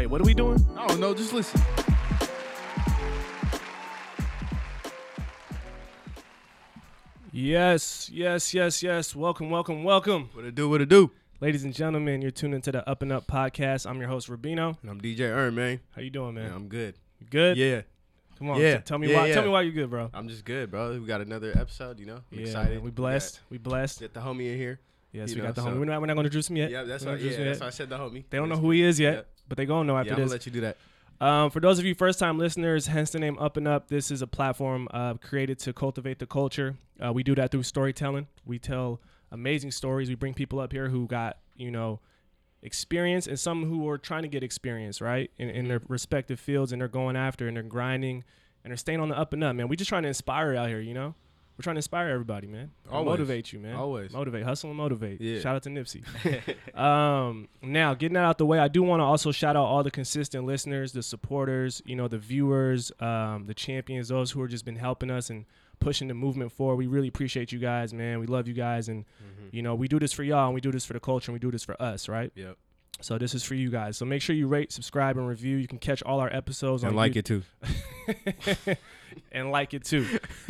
Wait, what are we doing? I don't know, just listen. Yes, yes, yes, yes. Welcome, welcome, welcome. What it do, what it do. Ladies and gentlemen, you're tuned into the Up and Up podcast. I'm your host, Rabino. And I'm DJ Erm, man. How you doing, man? Yeah, I'm good. You good? Yeah. Come on. Yeah. t- tell me Yeah, why. yeah. Tell me why you're good, bro. I'm just good, bro. We got another episode, you know. I'm yeah, excited. man, we blessed. We blessed. Got the homie in here. Yes, you we know, got the so- homie. We're not, we're not going to introduce him yet. Yeah, that's why, yeah, that's why I said the homie. They don't know who he is yet. But they gonna know Yeah, after I'm gonna let you do that. Um, for those of you first time listeners, hence the name Up and Up, this is a platform uh, created to cultivate the culture. Uh, we do that through storytelling. We tell amazing stories. We bring people up here who got, you know, experience and some who are trying to get experience, right? In, in their respective fields and they're going after and they're grinding and they're staying on the up and up, man. We just trying to inspire out here, you know? We're trying to inspire everybody, man. Always. Motivate you, man. Always. Motivate. Hustle and motivate. Yeah. Shout out to Nipsey. Um, now getting that out the way, I do want to also shout out all the consistent listeners, the supporters, you know, the viewers, um, the champions, those who have just been helping us and pushing the movement forward. We really appreciate you guys, man. We love you guys, and you know, we do this for y'all, and we do this for the culture, and we do this for us, right? Yep. So this is for you guys. So make sure you rate, subscribe, and review. You can catch all our episodes And on like YouTube- it too. and like it too.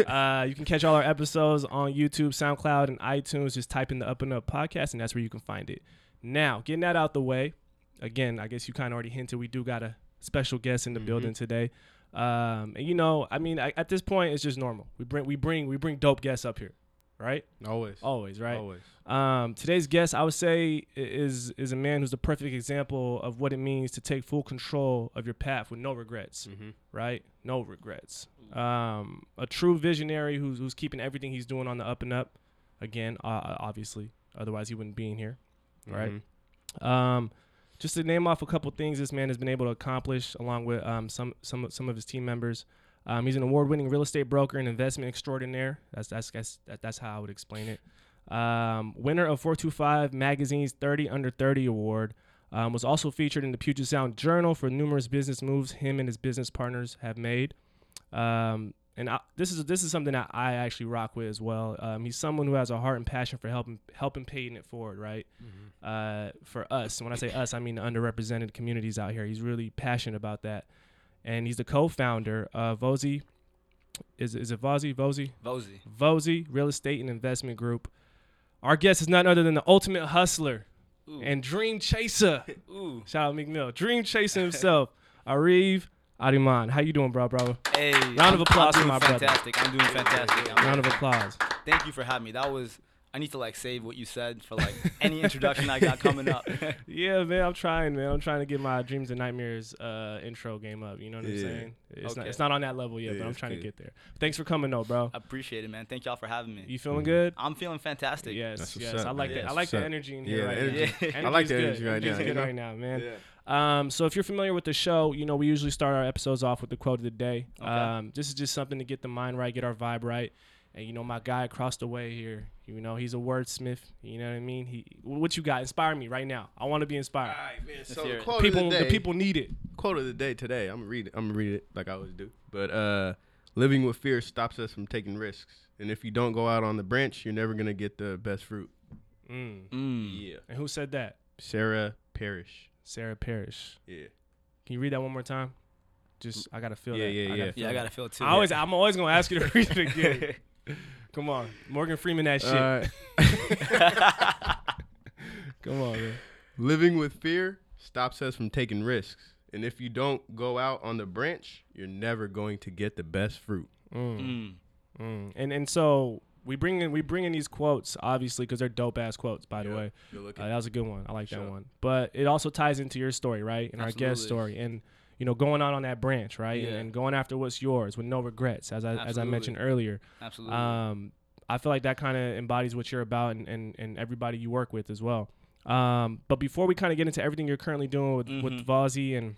Uh, you can catch all our episodes on YouTube, SoundCloud, and iTunes. Just type in the Up and Up podcast, and that's where you can find it. Now, getting that out the way, again, I guess you kind of already hinted we do got a special guest in the building today. Um, and you know, I mean, I, at this point, it's just normal. We bring, we bring, we bring dope guests up here, right? Always. Always, right? Always. Um, today's guest, I would say, is is a man who's the perfect example of what it means to take full control of your path with no regrets Mm-hmm. right? No regrets. Um, a true visionary who's, who's keeping everything he's doing on the up and up. Again, uh, obviously, otherwise he wouldn't be in here, right? Mm-hmm. Um, just to name off a couple things this man has been able to accomplish, along with um, some some some of his team members. Um, he's an award-winning real estate broker and investment extraordinaire. That's that's that's, that's how I would explain it. Um, winner of 425 Magazine's 30 Under 30 award. Um, was also featured in the Puget Sound Journal for numerous business moves him and his business partners have made. Um, and I, this is this is something that I actually rock with as well. Um, he's someone who has a heart and passion for helping helping paying it forward, right? Uh, for us, when I say us, I mean the underrepresented communities out here. He's really passionate about that, and he's the co-founder of Vozhi. Is is it Vozhi? Vozhi? Vozhi. Vozhi Real Estate and Investment Group. Our guest is none other than the ultimate hustler Ooh. and dream chaser. Ooh. Shout out Meek Mill, dream chaser himself, Ariv Adiaman. How you doing, bro, bro? Hey. Round of applause for I'm doing my brother. fantastic. I'm doing fantastic. I'm- Round of applause. Thank you for having me. That was. I need to like save what you said for like any introduction I got coming up. Yeah, man, I'm trying, man. I'm trying to get my dreams and nightmares uh, intro game up. You know what I'm saying? It's not Okay. it's not on that level yet, Yeah, but I'm it's trying to get there. Thanks for coming, though, bro. I appreciate it, man. Thank y'all for having me. You feeling good? I'm feeling fantastic. Yes, That's yes. up, I like man. that. I like what's the up. energy in here the right energy. now. Yeah. I like the Energy's energy good. right now, Energy's good right now, man. Um, so if you're familiar with the show, you know we usually start our episodes off with the quote of the day. Okay. Um, this is just something to get the mind right, get our vibe right. And you know my guy across the way here, you know he's a wordsmith. You know what I mean? He, what you got? Inspire me right now. I want to be inspired. Alright, man. So the it. quote people, of the the, people need it. quote of the day today. I'm gonna read it. I'm gonna read it like I always do. But uh, living with fear stops us from taking risks. And if you don't go out on the branch, you're never gonna get the best fruit. Mm. Mm. Yeah. And who said that? Sarah Parrish. Sarah Parrish. Yeah. Can you read that one more time? Just I gotta feel Yeah, that. yeah, gotta yeah. Yeah, I gotta feel it too. I always, I'm always gonna ask you to read it again. Come on, Morgan Freeman, that shit. Uh, Come on, man. living with fear stops us from taking risks. And if you don't go out on the branch, you're never going to get the best fruit. Mm. Mm. Mm. And and so we bring in we bring in these quotes obviously because they're dope ass quotes. By the way, You're uh, that was a good one. I like that one. But it also ties into your story, right? And our guest story, and you know going out on that branch, right? And, Yeah. and going after what's yours with no regrets, as I as I mentioned earlier. Absolutely. Um, I feel like that kind of embodies what you're about and, and, and everybody you work with as well. Um, but before we kind of get into everything you're currently doing with, with Mhm. Vozhi and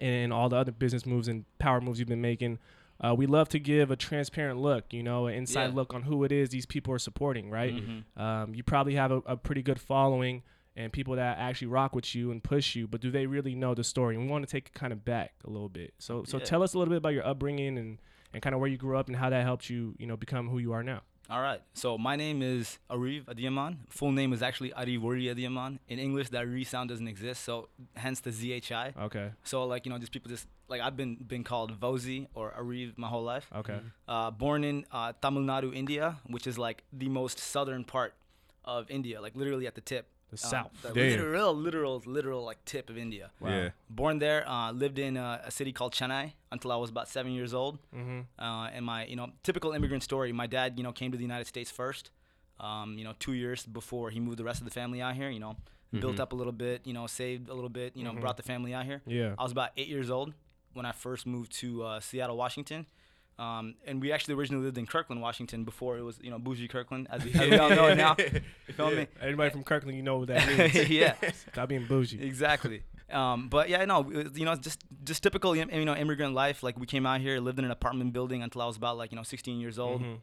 and all the other business moves and power moves you've been making. Uh, we love to give a transparent look, you know, an inside Yeah. look on who it is these people are supporting, right? Mhm. Um, you probably have a, a pretty good following and people that actually rock with you and push you, but do they really know the story? And we want to take it kind of back a little bit. So, so Yeah. tell us a little bit about your upbringing and, and kind of where you grew up and how that helped you, you know, become who you are now. All right. So my name is Ariv Adiaman. Full name is actually Arivori Adiaman. In English, that re sound doesn't exist, so hence the ZHI. Okay. So like you know, just people just like I've been been called Vozhi or Ariv my whole life. Okay. Uh, born in uh, Tamil Nadu, India, which is like the most southern part of India, like literally at the tip. The Um, south. the Damn. literal, literal, literal like tip of India. Yeah. Born there, uh, lived in uh, a city called Chennai until I was about seven years old. Mm-hmm. Uh, and my, you know, typical immigrant story. My dad, you know, came to the United States first. Um, you know, two years before he moved the rest of the family out here. You know, built up a little bit. You know, saved a little bit. You know, brought the family out here. Yeah. I was about eight years old when I first moved to uh, Seattle, Washington. Um, and we actually originally lived in Kirkland, Washington, before it was, you know, bougie Kirkland, as we, as we all know it now. You feel me? Anybody from Kirkland, you know what that means. yeah. Stop being bougie. exactly. Um, but yeah, no, was, you know, just just typical, you know, immigrant life. Like we came out here, lived in an apartment building until I was about like you know 16 years old. Mhm.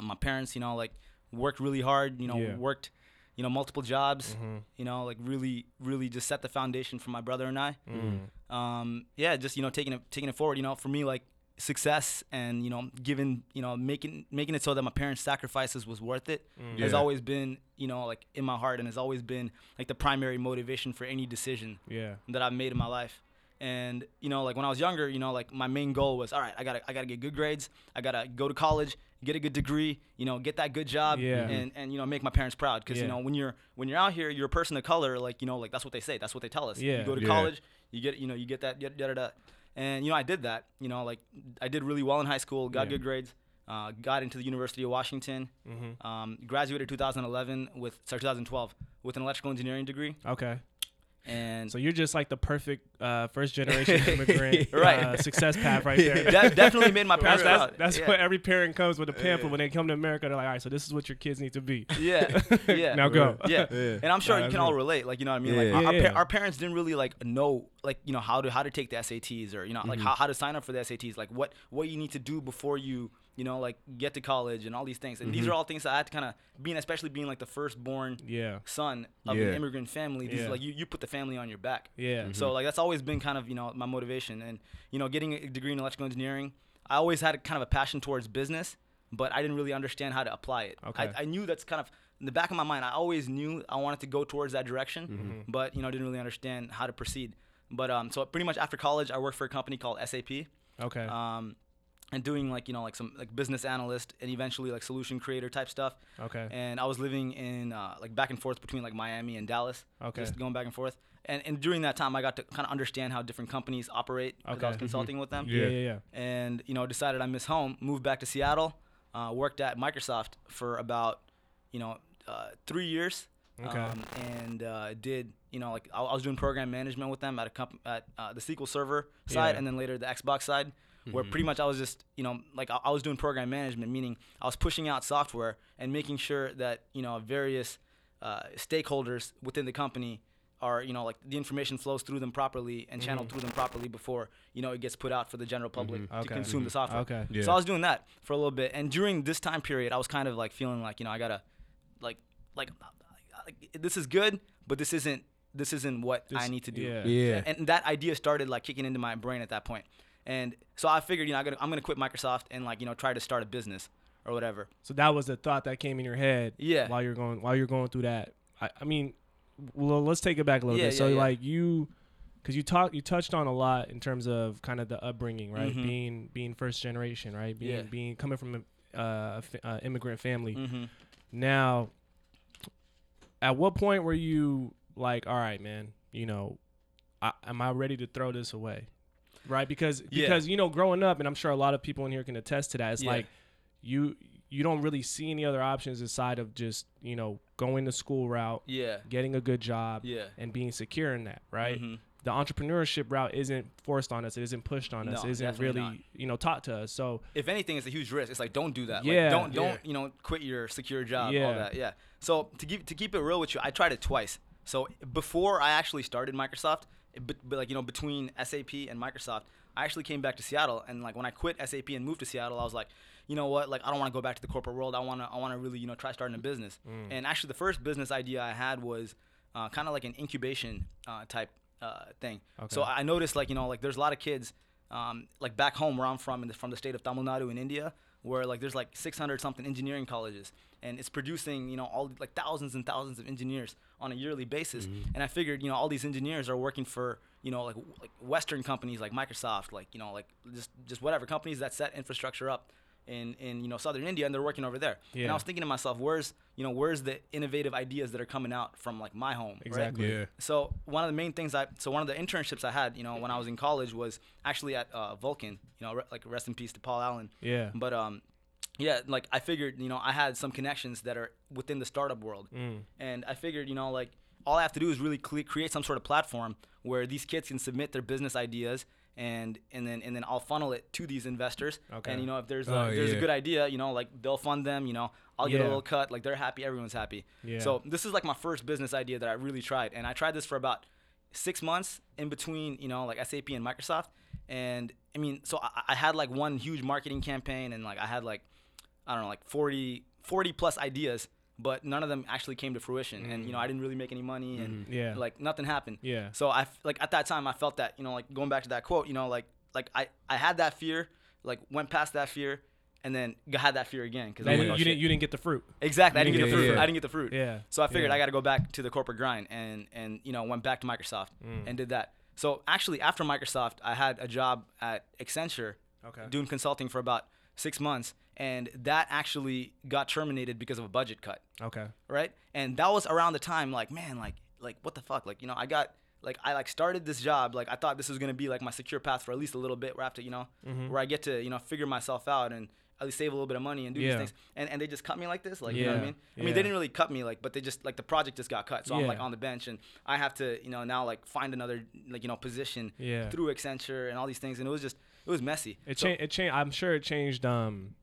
My parents, you know, like worked really hard. You know, Yeah. worked, you know, multiple jobs. Mhm. You know, like really, really just set the foundation for my brother and I. Mhm. Um, yeah, just you know, taking it taking it forward. You know, for me, like success and you know, giving you know, making making it so that my parents' sacrifices was worth it mm. has Yeah. always been you know like in my heart and has always been like the primary motivation for any decision Yeah. that I've made in my life. And you know, like when I was younger, you know, like my main goal was, all right, I gotta, I gotta get good grades. I gotta go to college, get a good degree. You know, get that good job, Yeah. and and you know, make my parents proud. Because Yeah. you know, when you're when you're out here, you're a person of color. Like you know, like that's what they say. That's what they tell us. Yeah. You go to Yeah. college, you get, you know, you get that, da da da. And you know, I did that. You know, like I did really well in high school, got Yeah. good grades. Uh, got into the University of Washington. Mm-hmm. Um, graduated 2011 with sorry 2012 with an electrical engineering degree. Okay. And So you're just like the perfect uh, first generation immigrant Right. uh, success path right there. De- definitely made my That's, parents that's, proud. that's yeah. what every parent comes with a pamphlet when they come to America. They're like, all right, so this is what your kids need to be. Yeah, yeah. now go. Yeah. Yeah. and I'm sure Nah, you that's can all relate. Like you know what I mean. Yeah. Like our, Yeah, our, pa- our parents didn't really like know like you know how to how to take the SATs or you know Mm-hmm. like how, how to sign up for the SATs. Like what what you need to do before you you know like get to college and all these things. And Mm-hmm. these are all things that I had to kind of being especially being like the firstborn Yeah. son of Yeah. an immigrant family. These Yeah. like you you put the family on your back. Yeah. So like that's always been kind of you know my motivation, and you know getting a degree in electrical engineering, I always had kind of a passion towards business, but I didn't really understand how to apply it. Okay. I, I knew that's kind of in the back of my mind. I always knew I wanted to go towards that direction, Mm-hmm. but you know didn't really understand how to proceed. But um, so pretty much after college, I worked for a company called SAP. Okay. Um, and doing like you know like some like business analyst and eventually like solution creator type stuff okay. and I was living in uh, like back and forth between like Miami and Dallas. Okay. Just going back and forth. And and during that time, I got to kind of understand how different companies operate. 'cause I Okay. was consulting with them. yeah. Yeah. Yeah. And you know, decided I miss home. Moved back to Seattle. Uh, worked at Microsoft for about you know uh, three years. Okay. Um, and uh, did you know like I, I was doing program management with them at a comp- at uh, the SQL Server side, Yeah. and then later the Xbox side, where pretty much I was just you know like I, I was doing program management, meaning I was pushing out software and making sure that you know various uh, stakeholders within the company are you know like the information flows through them properly and channeled through them properly before you know it gets put out for the general public to Okay. consume the software. Okay. Yeah. So I was doing that for a little bit, and during this time period, I was kind of like feeling like you know I gotta, like, like, like this is good, but this isn't this isn't what I need to do. yeah. Yeah. And that idea started like kicking into my brain at that point, and so I figured you know I'm gonna I'm gonna quit Microsoft and like you know try to start a business or whatever. So that was the thought that came in your head. Yeah. While you're going, while you're going through that. I, I mean, well, let's take it back a little Yeah, bit. So yeah, yeah. like you, because you talked, you touched on a lot in terms of kind of the upbringing, right? Mhm. Being being first generation, right? Being Yeah. being coming from a uh, a uh, immigrant family. Mm-hmm. Now, at what point were you like, all right, man, you know, I, am I ready to throw this away? Right? Because Yeah. because you know, growing up, and I'm sure a lot of people in here can attest to that. It's Yeah. like you you don't really see any other options aside of just you know going the school route, Yeah. getting a good job, Yeah. and being secure in that. Right? Mhm. The entrepreneurship route isn't forced on us. It isn't pushed on us. No, It isn't really not. you know taught to us. So if anything, it's a huge risk. It's like don't do that. Yeah, Like, don't don't you know quit your secure job. Yeah. All that. Yeah. So to keep to keep it real with you, I tried it twice. So before I actually started Microsoft, but, but like you know between SAP and Microsoft, I actually came back to Seattle and like when I quit SAP and moved to Seattle, I was like, you know what, like I don't want to go back to the corporate world. I want to I want to really you know try starting a business. And actually, the first business idea I had was uh, kind of like an incubation uh, type uh, thing. So I noticed like you know like there's a lot of kids um, like back home where I'm from in the, from the state of Tamil Nadu in India where like there's like 600 something engineering colleges and it's producing you know all like thousands and thousands of engineers on a yearly basis. Mm-hmm. And I figured you know all these engineers are working for you know like w- like western companies like Microsoft like you know like just just whatever companies that set infrastructure up in in you know southern India and they're working over there Yeah. and I was thinking to myself where's you know where's the innovative ideas that are coming out from like my home right? Exactly. Yeah. So one of the main things I so one of the internships I had, you know, when I was in college was actually at uh, Vulcan. You know, re- like rest in peace to Paul Allen. Yeah. But um, yeah, like I figured, you know, I had some connections that are within the startup world, Mm. and I figured, you know, like all I have to do is really cle create some sort of platform where these kids can submit their business ideas. And, and then and then I'll funnel it to these investors. Okay. And you know if there's a, Oh, if there's yeah. a good idea, you know like they'll fund them. You know I'll get a little cut. Like they're happy, everyone's happy. Yeah. So this is like my first business idea that I really tried, and I tried this for about six months in between, you know, like SAP and Microsoft. And I mean, so I, I had like one huge marketing campaign, and like I had like I don't know, like 40, 40 plus ideas, but none of them actually came to fruition. And you know, I didn't really make any money, and Mm. Yeah. like nothing happened. Yeah. So I like at that time I felt that you know like going back to that quote, you know, like like I I had that fear, like went past that fear. And then had that fear again because And you, didn't, you didn't get the fruit. Exactly. I didn't get the fruit. fruit. I didn't get the fruit. Yeah. So I figured Yeah. I got to go back to the corporate grind and and you know went back to Microsoft Mm. and did that. So actually after Microsoft, I had a job at Accenture Okay. doing consulting for about 6 months and that actually got terminated because of a budget cut, Okay. right? And that was around the time like man, like like what the fuck? Like, you know, I got like I like started this job like I thought this was going to be like my secure path for at least a little bit where I have to, you know, Mm-hmm. where I get to, you know, figure myself out and at least save a little bit of money and do Yeah. these things. And and they just cut me like this, like you know what I mean? I mean, they didn't really cut me like, but they just like the project just got cut. So I'm like on the bench, and I have to you know now like find another like you know position Yeah. through Accenture and all these things, and it was just it was messy. It So- changed. It changed. I'm sure it changed. Um,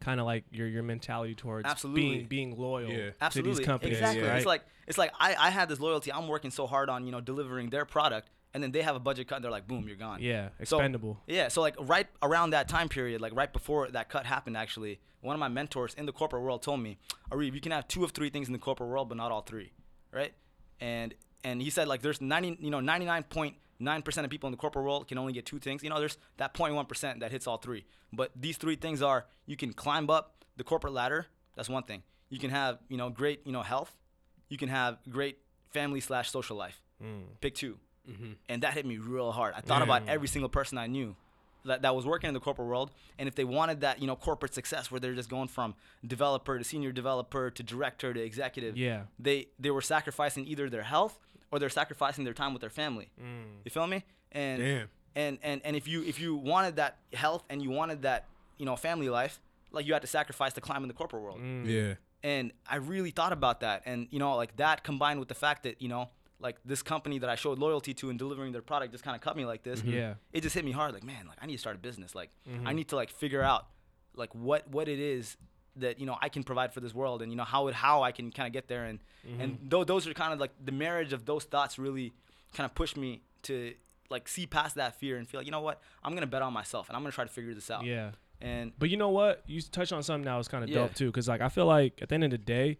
kind of like your your mentality towards absolutely. being being loyal yeah. absolutely. to these companies. Exactly. Yeah. Right? It's like it's like I, I had this loyalty. I'm working so hard on you know delivering their product, and then they have a budget cut. and They're like, boom, you're gone. Yeah, expendable. So, yeah, so like right around that time period, like right before that cut happened, actually, one of my mentors in the corporate world told me, Ariv, you can have two of three things in the corporate world, but not all three, right? And and he said like there's 90 you know 99 point 9% of people in the corporate world can only get two things. You know, there's that 0.1% that hits all three. But these three things are you can climb up the corporate ladder. That's one thing. You can have, you know, great, you know, health. You can have great family slash social life. Mm. Pick 2 mm-hmm. And that hit me real hard. I thought yeah. about every single person I knew that, that was working in the corporate world. And if they wanted that, you know, corporate success where they're just going from developer to senior developer to director to executive, yeah. they, they were sacrificing either their health or they're sacrificing their time with their family. Mm. You feel me? And Damn. and and and if you if you wanted that health and you wanted that you know family life, like you had to sacrifice to climb in the corporate world mm. Yeah. and I really thought about that, and you know, like that combined with the fact that you know, like this company that I showed loyalty to in delivering their product just kind of cut me like this. Mm-hmm. Yeah. it just hit me hard. Like, man, like I need to start a business. Like, Mm-hmm. I need to like figure out like what what it is that you know I can provide for this world, and you know how it how I can kind of get there, and Mm-hmm. and th- those are kind of like the marriage of those thoughts really kind of pushed me to like see past that fear and feel like you know what I'm gonna bet on myself and I'm gonna try to figure this out. Yeah. And But you know what? You touched on something that was kind of Yeah. dope too, because like I feel like at the end of the day,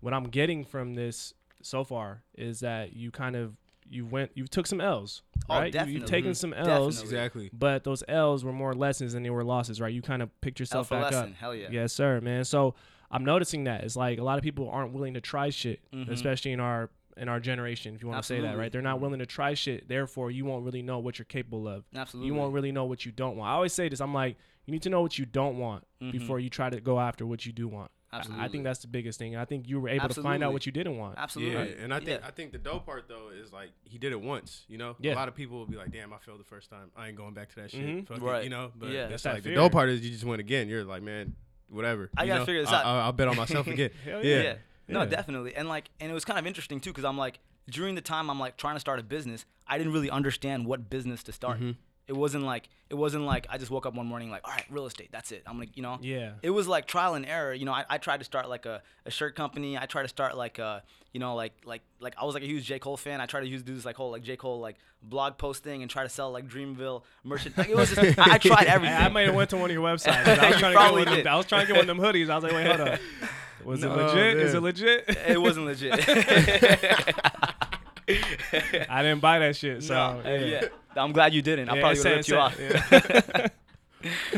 what I'm getting from this so far is that you kind of you went you took some L's, Oh, right? You, definitely. you've taken Mhm. some L's, Definitely. Exactly. but those L's were more lessons than they were losses, right? You kind of picked yourself for back lesson. up. Hell yeah. Yes, sir, man. So I'm noticing that it's like a lot of people aren't willing to try shit, Mhm. especially in our in our generation. If you want to say that, right? They're not willing to try shit. Therefore, you won't really know what you're capable of. Absolutely. You won't really know what you don't want. I always say this. I'm like, you need to know what you don't want Mhm. before you try to go after what you do want. I- I think that's the biggest thing. I think you were able to find out what you didn't want. Absolutely. Yeah, and I think Yeah. I think the dope part though is like he did it once. You know, Yeah. a lot of people will be like, "Damn, I failed the first time. I ain't going back to that shit." Mhm. Fuck it," Right. you know, but Yeah. it's That's that like the dope part is you just went again. You're like, man, whatever. I you gotta know? figure this I- out. I, I'll bet on myself again. Hell yeah. yeah. No, Yeah. definitely. And like, and it was kind of interesting too, because I'm like, during the time I'm like trying to start a business, I didn't really understand what business to start. Mm-hmm. It wasn't like it wasn't like I just woke up one morning like, all right, real estate, that's it. I'm gonna, you know. Yeah. It was like trial and error. You know, I, I tried to start like a, a shirt company. I tried to start like a, you know, like like like I was like a huge J Cole fan. I tried to use do this like whole like J Cole like blog posting and try to sell like Dreamville merchant. Like it was just I, I tried everything. I, I might have went to one of your websites. I was You to get one of them, I was trying to get one of them hoodies. I was like, wait, hold up. Was it No, legit? Is it legit? it wasn't legit. I didn't buy that shit. So no, yeah. I'm glad you didn't. I Yeah, probably would have same- ripped you off. yeah.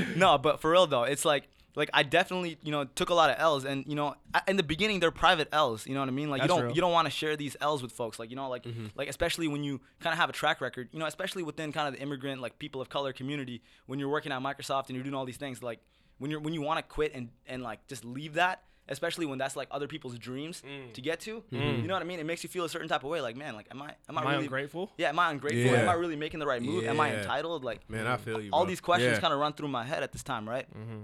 no, but for real though, it's like like I definitely you know took a lot of L's, and you know in the beginning they're private L's. You know what I mean? Like That's you don't real. you don't want to share these L's with folks. Like you know like mm-hmm. like especially when you kind of have a track record. You know especially within kind of the immigrant like people of color community when you're working at Microsoft and you're doing all these things like when you're when you want to quit and and like just leave that. Especially when that's like other people's dreams mm. to get to, mm-hmm. you know what I mean. It makes you feel a certain type of way. Like, man, like, am I, am I Am I really ungrateful? Yeah, am I ungrateful? Am I really making the right move? Am I entitled? Like, Man, I feel you. all bro. these questions Yeah. kind of run through my head at this time, right? Mm-hmm.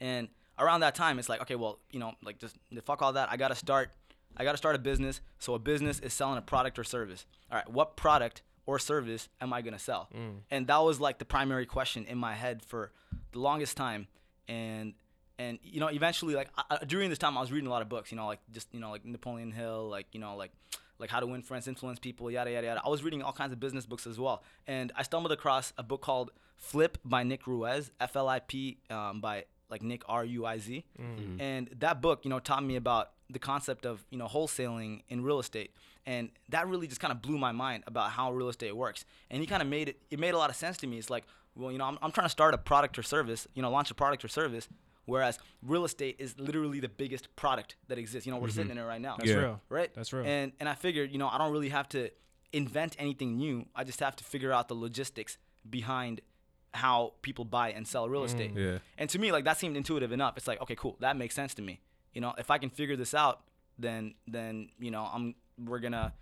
And around that time, it's like, okay, well, you know, like just fuck all that. I gotta start. I gotta start a business. So a business is selling a product or service. All right, what product or service am I gonna sell? Mm. And that was like the primary question in my head for the longest time. And and you know, eventually, like I, during this time, I was reading a lot of books. You know, like just you know, like Napoleon Hill, like you know, like like how to win friends, influence people, yada yada yada. I was reading all kinds of business books as well, and I stumbled across a book called Flip by Nick Ruiz, F L I P um, by like Nick R U I Z, and that book, you know, taught me about the concept of you know wholesaling in real estate, and that really just kind of blew my mind about how real estate works. And he kind of made it. It made a lot of sense to me. It's like, well, you know, I'm, I'm trying to start a product or service, you know, launch a product or service. Whereas real estate is literally the biggest product that exists. You know, we're sitting mm-hmm. in it right now That's Yeah. real. right? That's real. And and I figured, you know, I don't really have to invent anything new. I just have to figure out the logistics behind how people buy and sell real mm. estate. Yeah. And to me, like that seemed intuitive enough. It's like, okay, cool, that makes sense to me. You know, if I can figure this out, then then you know, I'm we're gonna,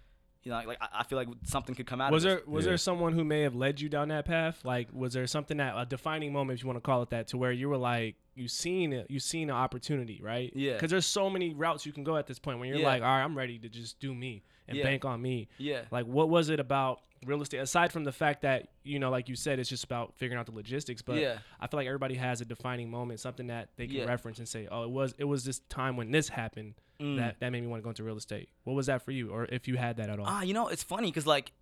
you know, like I, I feel like something could come out Was of there this. was Yeah. there someone who may have led you down that path? Like, was there something that a defining moment, if you want to call it that, to where you were like, you seen it, you seen an opportunity, right? Yeah. Because there's so many routes you can go at this point when you're Yeah. like, all right, I'm ready to just do me and Yeah. bank on me. Yeah. Like, what was it about real estate aside from the fact that you know, like you said, it's just about figuring out the logistics? But Yeah. I feel like everybody has a defining moment, something that they can Yeah. reference and say, oh, it was it was this time when this happened Mm. that that made me want to go into real estate. What was that for you, or if you had that at all? Ah, you know, it's funny because like,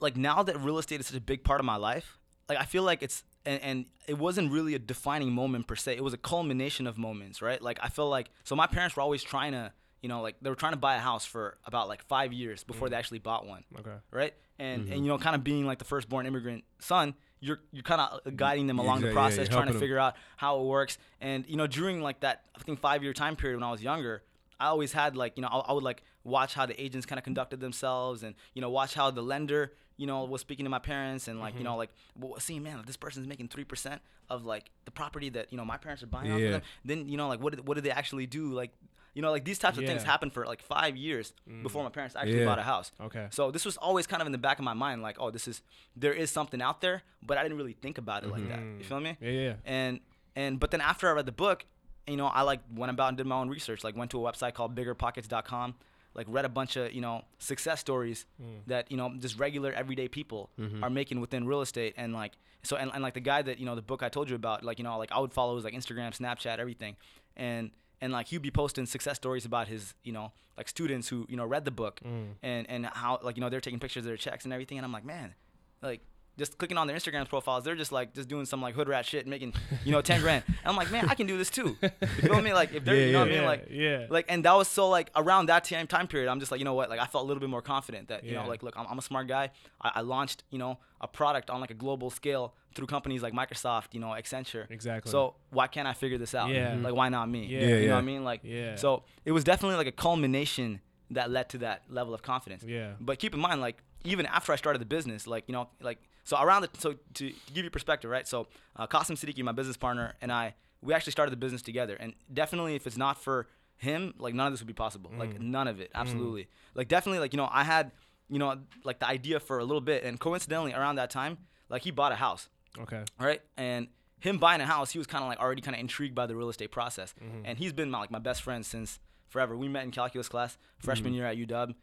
like now that real estate is such a big part of my life, like I feel like it's and, and it wasn't really a defining moment per se. It was a culmination of moments, right? Like I feel like so my parents were always trying to, you know, like they were trying to buy a house for about like five years before they actually bought one, okay. right? And and you know, kind of being like the firstborn immigrant son, you're you're kind of guiding them along the Exactly, yeah, process, you're trying to helping 'em. figure out how it works. And you know, during like that, I think five year time period when I was younger, I always had like you know I, I would like watch how the agents kind of conducted themselves, and you know watch how the lender you know was speaking to my parents, and like you know mm-hmm. like well, see man, this person's making three percent of like the property that you know my parents are buying off of them. Then you know like what did, what did they actually do like. You know, like these types of things Yeah. happened for like five years mm. before my parents actually Yeah. bought a house. Okay. So this was always kind of in the back of my mind, like, oh, this is there is something out there, but I didn't really think about it like that. You mm-hmm. feel me? Yeah, yeah. And and but then after I read the book, you know, I like went about and did my own research. Like went to a website called BiggerPockets.com. Like read a bunch of you know success stories mm. that you know just regular everyday people mm-hmm. are making within real estate and like so and, and like the guy that you know the book I told you about like you know like I would follow his like Instagram, Snapchat, everything, and and like he'd be posting success stories about his you know like students who you know read the book mm. and and how like you know they're taking pictures of their checks and everything and I'm like man like just clicking on their Instagram profiles, they're just like just doing some like hood rat shit, making you know ten grand. And I'm like, man, I can do this too. You feel me? Like if they're, Yeah, you know what I mean? Like, Yeah. like, and that was so like around that time time period. I'm just like, you know what? Like I felt a little bit more confident that you Yeah. know, like, look, I'm, I'm a smart guy. I, I launched you know a product on like a global scale through companies like Microsoft, you know, Accenture. Exactly. So why can't I figure this out? Yeah. Mm-hmm. Like why not me? Yeah. You Yeah, know what I mean? Like, Yeah. So it was definitely like a culmination that led to that level of confidence. Yeah. But keep in mind, like even after I started the business, like you know, like so around the so to give you perspective, right? So uh, Kasim Siddiqui, my business partner, and I, we actually started the business together. And definitely, if it's not for him, like none of this would be possible. Like mm. none of it, mm. absolutely. Like definitely, like you know, I had you know like the idea for a little bit, and coincidentally around that time, like he bought a house Okay. All right, And him buying a house, he was kind of like already kind of intrigued by the real estate process. Mm-hmm. And he's been my, like my best friend since forever. We met in calculus class freshman mm. year at UW,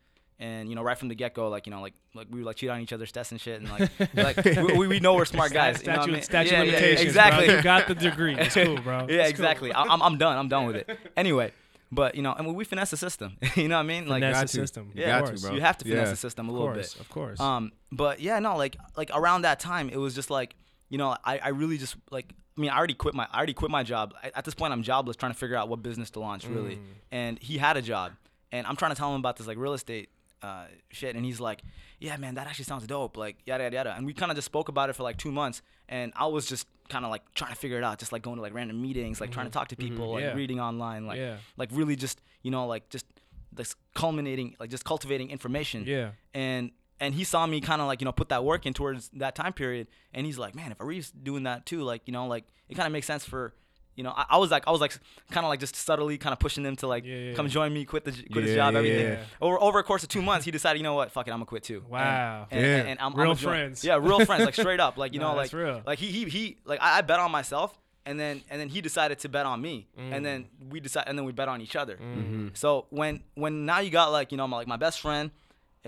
And you know, right from the get go, like you know, like like we would like cheat on each other's tests and shit, and like like we, we know we're smart guys. you know what I statute mean? statute Yeah, yeah, exactly. Bro. You got the degree. It's cool, bro. yeah, It's cool. exactly. I, I'm I'm done. I'm done with it. Anyway, but you know, and we finesse the system. you know what I mean? Like Finesse the to. system. You yeah, got of to, course. bro. you have to finesse Yeah. the system a Of little course, bit. of course. Um, but yeah, no, like like around that time, it was just like you know, I, I really just like I mean, I already quit my I already quit my job. I, at this point, I'm jobless, trying to figure out what business to launch really. Mm. And he had a job, and I'm trying to tell him about this like real estate uh, shit, and he's like, "Yeah, man, that actually sounds dope." Like yada yada yada. And we kind of just spoke about it for like two months, and I was just kind of like trying to figure it out, just like going to like random meetings, like trying to talk to people, like Mm-hmm. Yeah. reading online, like Yeah. like really just you know like just this culminating like just cultivating information Yeah. and and he saw me kind of like you know put that work in towards that time period and he's like man if Ariv's doing that too like you know like it kind of makes sense for you know I, I was like I was like kind of like just subtly kind of pushing him to like Yeah, yeah, come yeah. join me quit the j- quit his job yeah, everything yeah. over over a course of two months he decided you know what fuck it I'm gonna quit too Wow. and, Yeah. and, and I'm, Real I'm a join- friends. yeah real friends like straight up like you Nah, know like real. like he he he like I, I bet on myself and then and then he decided to bet on me Mm. and then we decide and then we bet on each other Mm-hmm. so when when now you got like you know my, like my best friend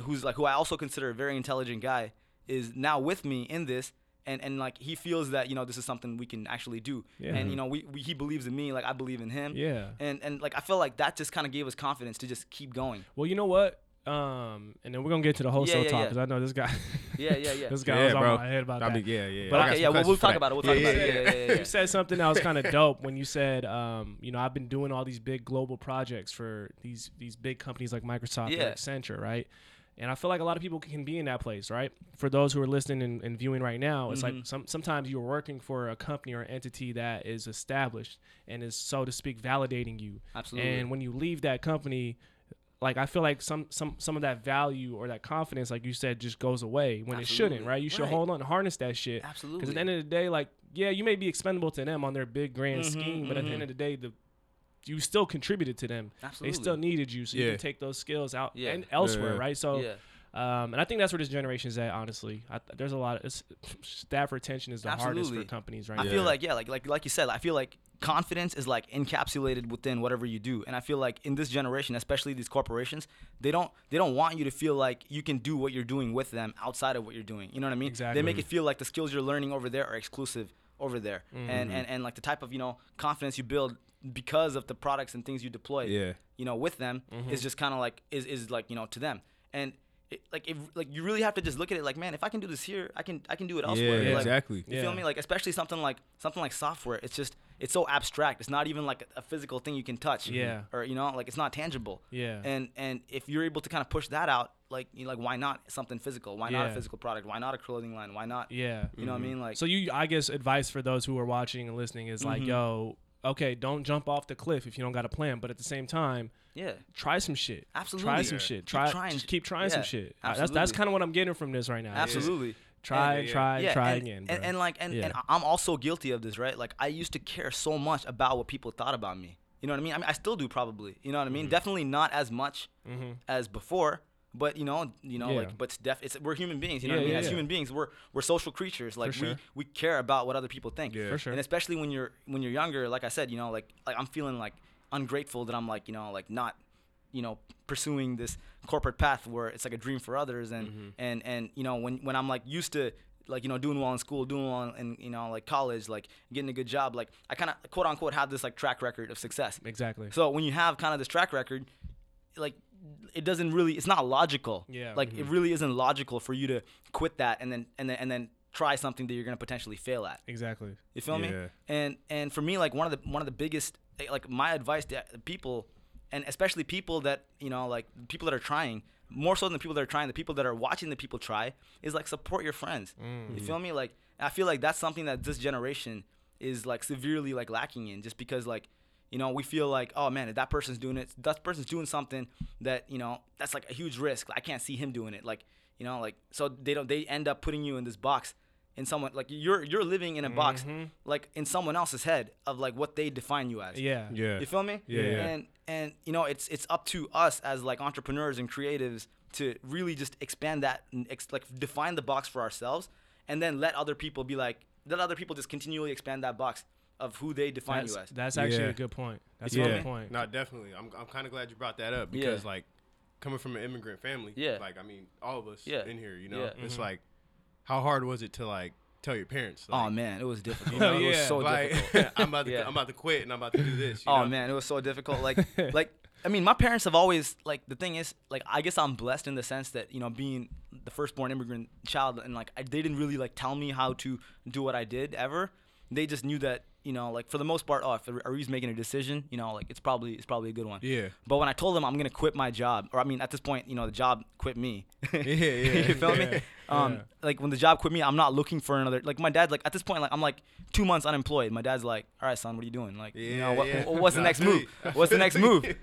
who's like who I also consider a very intelligent guy is now with me in this and and like he feels that you know this is something we can actually do Yeah. and you know we, we he believes in me like I believe in him Yeah. and and like I feel like that just kind of gave us confidence to just keep going Well, you know what? Um, and then we're gonna get to the wholesale yeah, talk yeah. because I know this guy. yeah yeah yeah this guy Yeah, was bro. on my head about I that. mean, yeah, yeah. But I I- got okay yeah we'll, we'll talk about it we'll talk Yeah, about yeah, it yeah yeah yeah, yeah. you said something that was kind of dope when you said, um, you know, I've been doing all these big global projects for these these big companies like Microsoft Yeah. or Accenture, right? And I feel like a lot of people can be in that place, right? For those who are listening and, and viewing right now, it's Mm-hmm. like some sometimes you're working for a company or entity that is established and is, so to speak, validating you. Absolutely. And when you leave that company, like I feel like some some some of that value or that confidence, like you said, just goes away when it shouldn't, right? You should Right. hold on, and harness that shit. Absolutely. Because at the end of the day, like, yeah, you may be expendable to them on their big grand Mhm, scheme, but at the end of the day, the you still contributed to them. Absolutely. They still needed you, so you can take those skills out Yeah. and elsewhere, Yeah. right? So, yeah um, and I think that's where this generation is at. Honestly, I, there's a lot of staff retention is the hardest for companies right I now. feel like yeah, like like like you said, I feel like confidence is like encapsulated within whatever you do, and I feel like in this generation, especially these corporations, they don't they don't want you to feel like you can do what you're doing with them outside of what you're doing. You know what I mean? Exactly. They make it feel like the skills you're learning over there are exclusive over there, Mm-hmm. and, and and like the type of you know confidence you build because of the products and things you deploy. Yeah. You know, with them Mm-hmm. is just kind of like is is like you know to them and. It, like if like you really have to just look at it like man if I can do this here I can I can do it elsewhere Yeah, Like, exactly. you Yeah. feel me? Like especially something like something like software. It's just it's so abstract. It's not even like a, a physical thing you can touch. Yeah. Or you know, like it's not tangible. Yeah. And and if you're able to kind of push that out, like you know, like why not something physical? Why not a physical product? Why not a clothing line? Why not? yeah. You know what I mean? Like So you, I guess, advice for those who are watching and listening is Mm-hmm. like, yo, okay, don't jump off the cliff if you don't got a plan, but at the same time, yeah. try some shit. Absolutely, Try some Yeah. shit. Keep Try trying just keep trying some shit. Uh, That's that's kind of what I'm getting from this right now. Absolutely. Try, And- try, yeah, try and, again. And, and like and, Yeah. and I'm also guilty of this, right? Like I used to care so much about what people thought about me. You know what I mean? I mean, I still do probably. You know what I Mm-hmm. mean? Definitely not as much as before. But you know, you know, Yeah. like, but it's def- it's we're human beings. You know Yeah, what I mean? yeah, As human beings, we're we're social creatures. Like sure. we we care about what other people think. Yeah. For sure. And especially when you're when you're younger, like I said, you know, like like I'm feeling like ungrateful that I'm like you know like not you know pursuing this corporate path where it's like a dream for others and Mm-hmm. and and you know when when I'm like used to like you know doing well in school doing well in you know like college like getting a good job like I kind of quote unquote have this like track record of success exactly. so when you have kind of this track record like it doesn't really it's not logical Yeah. like it really isn't logical for you to quit that and then and then and then try something that you're gonna potentially fail at exactly. you feel me? Yeah. And and for me, like one of the one of the biggest eh, like my advice to people, and especially people that you know like people that are trying more so than the people that are trying, the people that are watching the people try is like support your friends. You feel me? Like I feel like that's something that this generation is like severely like lacking in, just because like you know we feel like oh man if that person's doing it, that person's doing something that you know that's like a huge risk. I can't see him doing it. Like you know like so they don't they end up putting you in this box in someone like you're you're living in a box mm-hmm. like in someone else's head of like what they define you as. Yeah. Yeah. You feel me? Yeah, yeah. And and you know it's it's up to us as like entrepreneurs and creatives to really just expand that and ex- like define the box for ourselves and then let other people be like let other people just continually expand that box of who they define That's, you as. that's actually Yeah. a good point. That's a good point. No, definitely. I'm, I'm kind of glad you brought that up because Yeah. like coming from an immigrant family. Yeah. Like I mean, all of us Yeah. in here, you know, Yeah. it's Mm-hmm. like, how hard was it to like tell your parents? oh man, it was difficult. know, it was so like difficult. I'm about to Yeah. I'm about to quit and I'm about to do this. You Oh know? man, it was so difficult. Like, like I mean, my parents have always like the thing is like I guess I'm blessed in the sense that you know being the firstborn immigrant child and like I, they didn't really like tell me how to do what I did ever. They just knew that you know like for the most part, oh, if Ari's making a decision, you know like it's probably it's probably a good one. Yeah. But when I told them I'm gonna quit my job, or I mean at this point, you know the job quit me. Yeah, yeah, you feel yeah, me? Um, yeah. like when the job quit me, I'm not looking for another. Like my dad's like at this point, like I'm like two months unemployed. My dad's like, all right, son, what are you doing? Like, you know, Yeah, what, yeah. what's the next move? What's the next move? you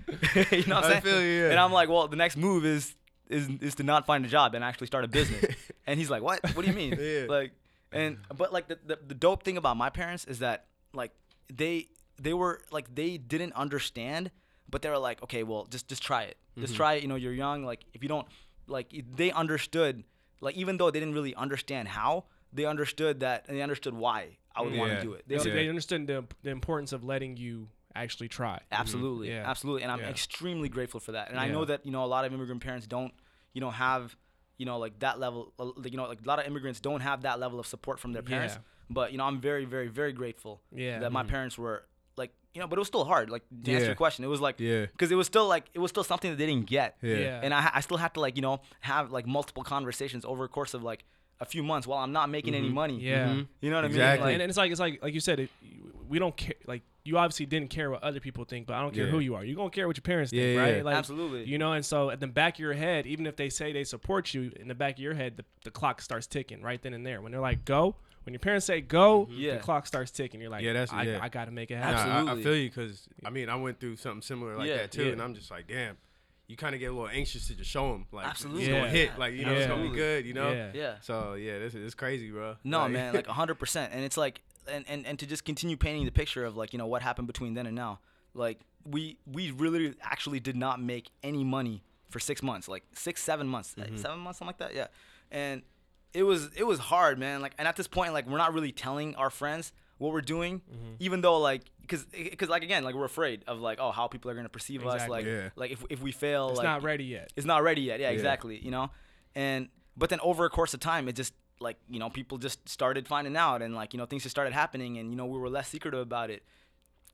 know what I'm I saying? feel you, yeah. And I'm like, well, the next move is is is to not find a job and actually start a business. and he's like, what? What do you mean? Yeah. Like, and but like the, the the dope thing about my parents is that like they they were like they didn't understand, but they were like, okay, well, just just try it. Mm-hmm. Just try it. You know, you're young. Like if you don't like they understood like even though they didn't really understand how they understood that and they understood why I would want to do it. They They, they understood the, the importance of letting you actually try. Absolutely, Yeah. absolutely, and I'm Yeah. extremely grateful for that. And I know that you know a lot of immigrant parents don't, you know, have, you know, like that level. uh, like, You know, like a lot of immigrants don't have that level of support from their parents. Yeah. But you know, I'm very, very, very grateful Yeah. that my parents were like, you know, but it was still hard. Like to answer your question, it was like, Yeah. because it was still like it was still something that they didn't get. Yeah. Yeah. And I, I still had to like you know have like multiple conversations over a course of like a few months while I'm not making any money. Mm-hmm. Yeah. Mhm. You know what I Exactly. mean? and, Like, and it's like it's like like you said, it, we don't care. Like you obviously didn't care what other people think, but I don't care Yeah. who you are. You're gonna care what your parents think, Yeah, right? yeah. Like, Absolutely. You know, and so at the back of your head, even if they say they support you, in the back of your head, the, the clock starts ticking right then and there. When they're like, "Go," when your parents say "Go," mm-hmm. Yeah. the clock starts ticking. You're like, Yeah, that's- I, yeah. I gotta make it Nah, happen. I- I, feel you because I mean I went through something similar like Yeah, that too, yeah. and I'm just like, damn, you kind of get a little anxious to just show them like Absolutely. it's gonna Yeah. hit, like you know it's gonna be good, you know. Yeah. yeah. So yeah, this is it's crazy, bro. No, Like- man, like hundred percent. And it's like, and, and and to just continue painting the picture of like you know what happened between then and now. Like we we really actually did not make any money for six months, like six seven months, like, seven months, something like that. Yeah, and it was it was hard, man. Like, and at this point, like we're not really telling our friends what we're doing, mm-hmm. even though like because because like again like we're afraid of like oh how people are gonna perceive us like Yeah. like if if we fail It's like not ready yet. it's not ready yet. Yeah, exactly. You know, and but then over a course of time, it just like you know people just started finding out, and like you know things just started happening, and you know we were less secretive about it.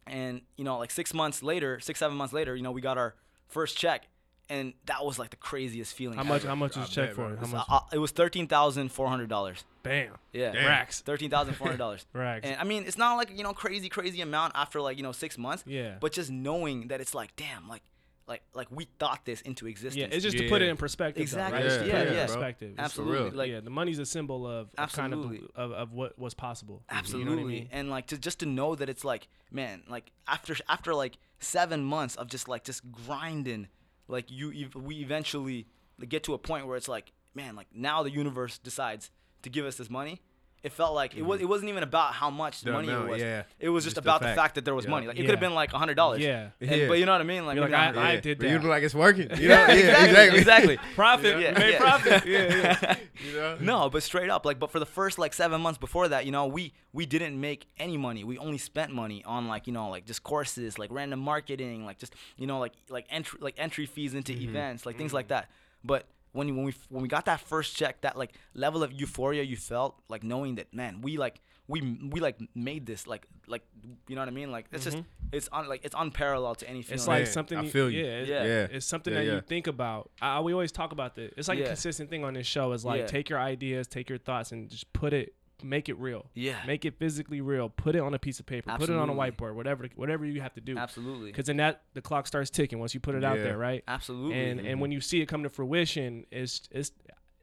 And you know, like six months later, six seven months later, you know we got our first check, and that was like the craziest feeling. How much? ever. How much I was check for? bro. How It was, much? uh, it was thirteen thousand four hundred dollars. Bam. Yeah, Damn. Racks. thirteen thousand four hundred dollars. Racks. And I mean, it's not like you know crazy crazy amount after like you know six months. Yeah. But just knowing that it's like damn, like like like we thought this into existence. Yeah, it's just to put it in perspective. Exactly. Though, right? It's to Yeah, put it yeah, in perspective. It's- Absolutely. real. Like yeah, the money's a symbol of, of kind of Absolutely. of, of what was possible. Absolutely. You know what I mean? And like to just to know that it's like, man, like after after like seven months of just like just grinding, like you we eventually get to a point where it's like, man, like now the universe decides to give us this money. It felt like it was mm-hmm. it wasn't even about how much The money it was. yeah. It was just, Just about the fact. fact. that there was Yeah. money. Like it Yeah. could have been like a hundred dollars. Yeah. And- But you know what I mean? Like, like, I, I did that. look like it's working. You know? Yeah, exactly, exactly. Profit. Yeah, made profit. Yeah, yeah. You know? No, but straight up, like, but for the first like seven months before that, you know, we we didn't make any money. We only spent money on like you know like just courses, like random marketing, like just you know like like entry like entry fees into mm-hmm. events, like things like mm-hmm. that. But when when we when we got that first check, that like level of euphoria you felt, like knowing that man, we like we we like made this, like like you know what I mean? Like it's just mm-hmm. it's on like it's unparalleled to any feeling. It's like Man, something. I you- feel you. Yeah, it's, Yeah. Yeah. it's something Yeah, that yeah. you think about. I, we always talk about this. It's like a consistent thing on this show. Is like Yeah. take your ideas, take your thoughts, and just put it, make it real. Yeah. Make it physically real. Put it on a piece of paper. Put it on a whiteboard. Whatever, whatever you have to do. absolutely, Because then that the clock starts ticking once you put it out there, right? absolutely, And and when you see it come to fruition, it's it's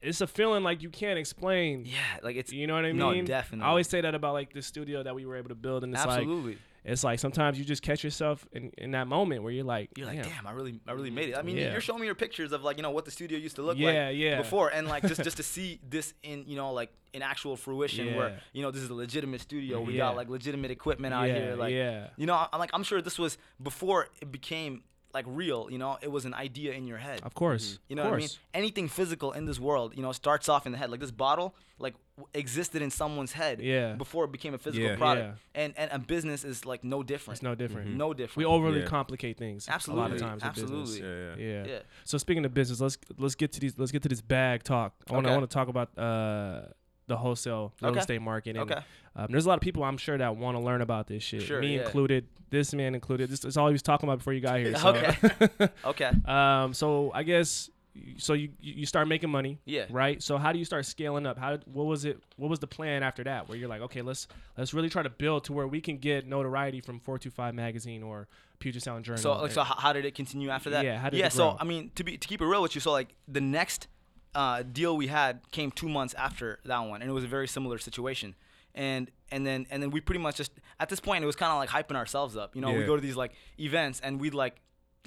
it's a feeling like you can't explain. yeah, like it's You know what I mean? No, definitely. I always say that about like the studio that we were able to build, and it's like absolutely. It's like sometimes you just catch yourself in, in that moment where you're like, You're like, "Damn, damn, I really, I really made it. I mean, Yeah. you're showing me your pictures of like, you know, what the studio used to look Yeah, like yeah. before, and like just just to see this in, you know, like in actual fruition, where you know this is a legitimate studio. We Yeah. got like legitimate equipment out Yeah, here, like, yeah. you know, I'm like, I'm sure this was before it became like real. You know, it was an idea in your head. Of course. You know of what I mean? course. Anything physical in this world, you know, starts off in the head. Like this bottle, like w- existed in someone's head Yeah. before it became a physical Yeah. product. And and a business is like no different. It's no different. No different. We overly Yeah. complicate things. A lot Absolutely. of times. with business. Absolutely. Yeah, yeah. Yeah. Yeah. So speaking of business, let's let's get to these. Let's get to this bag talk. I want to Okay. I want to talk about uh the wholesale real Okay. estate market. And, Okay. Um, there's a lot of people I'm sure that want to learn about this shit. Sure, Me yeah. included. This man included. This is all he was talking about before you got here. So. Okay. Okay. um. So I guess. So you you start making money. Yeah. Right. So how do you start scaling up? How did, what was it? What was the plan after that? Where you're like, okay, let's let's really try to build to where we can get notoriety from 425 magazine or Puget Sound Journal. So like, so how, did it continue after that? Yeah, how did yeah. So? I mean, to be to keep it real with you, so like the next uh, deal we had came two months after that one, and it was a very similar situation. And and then and then we pretty much just at this point it was kind of like hyping ourselves up. You know, we go to these like events and we'd like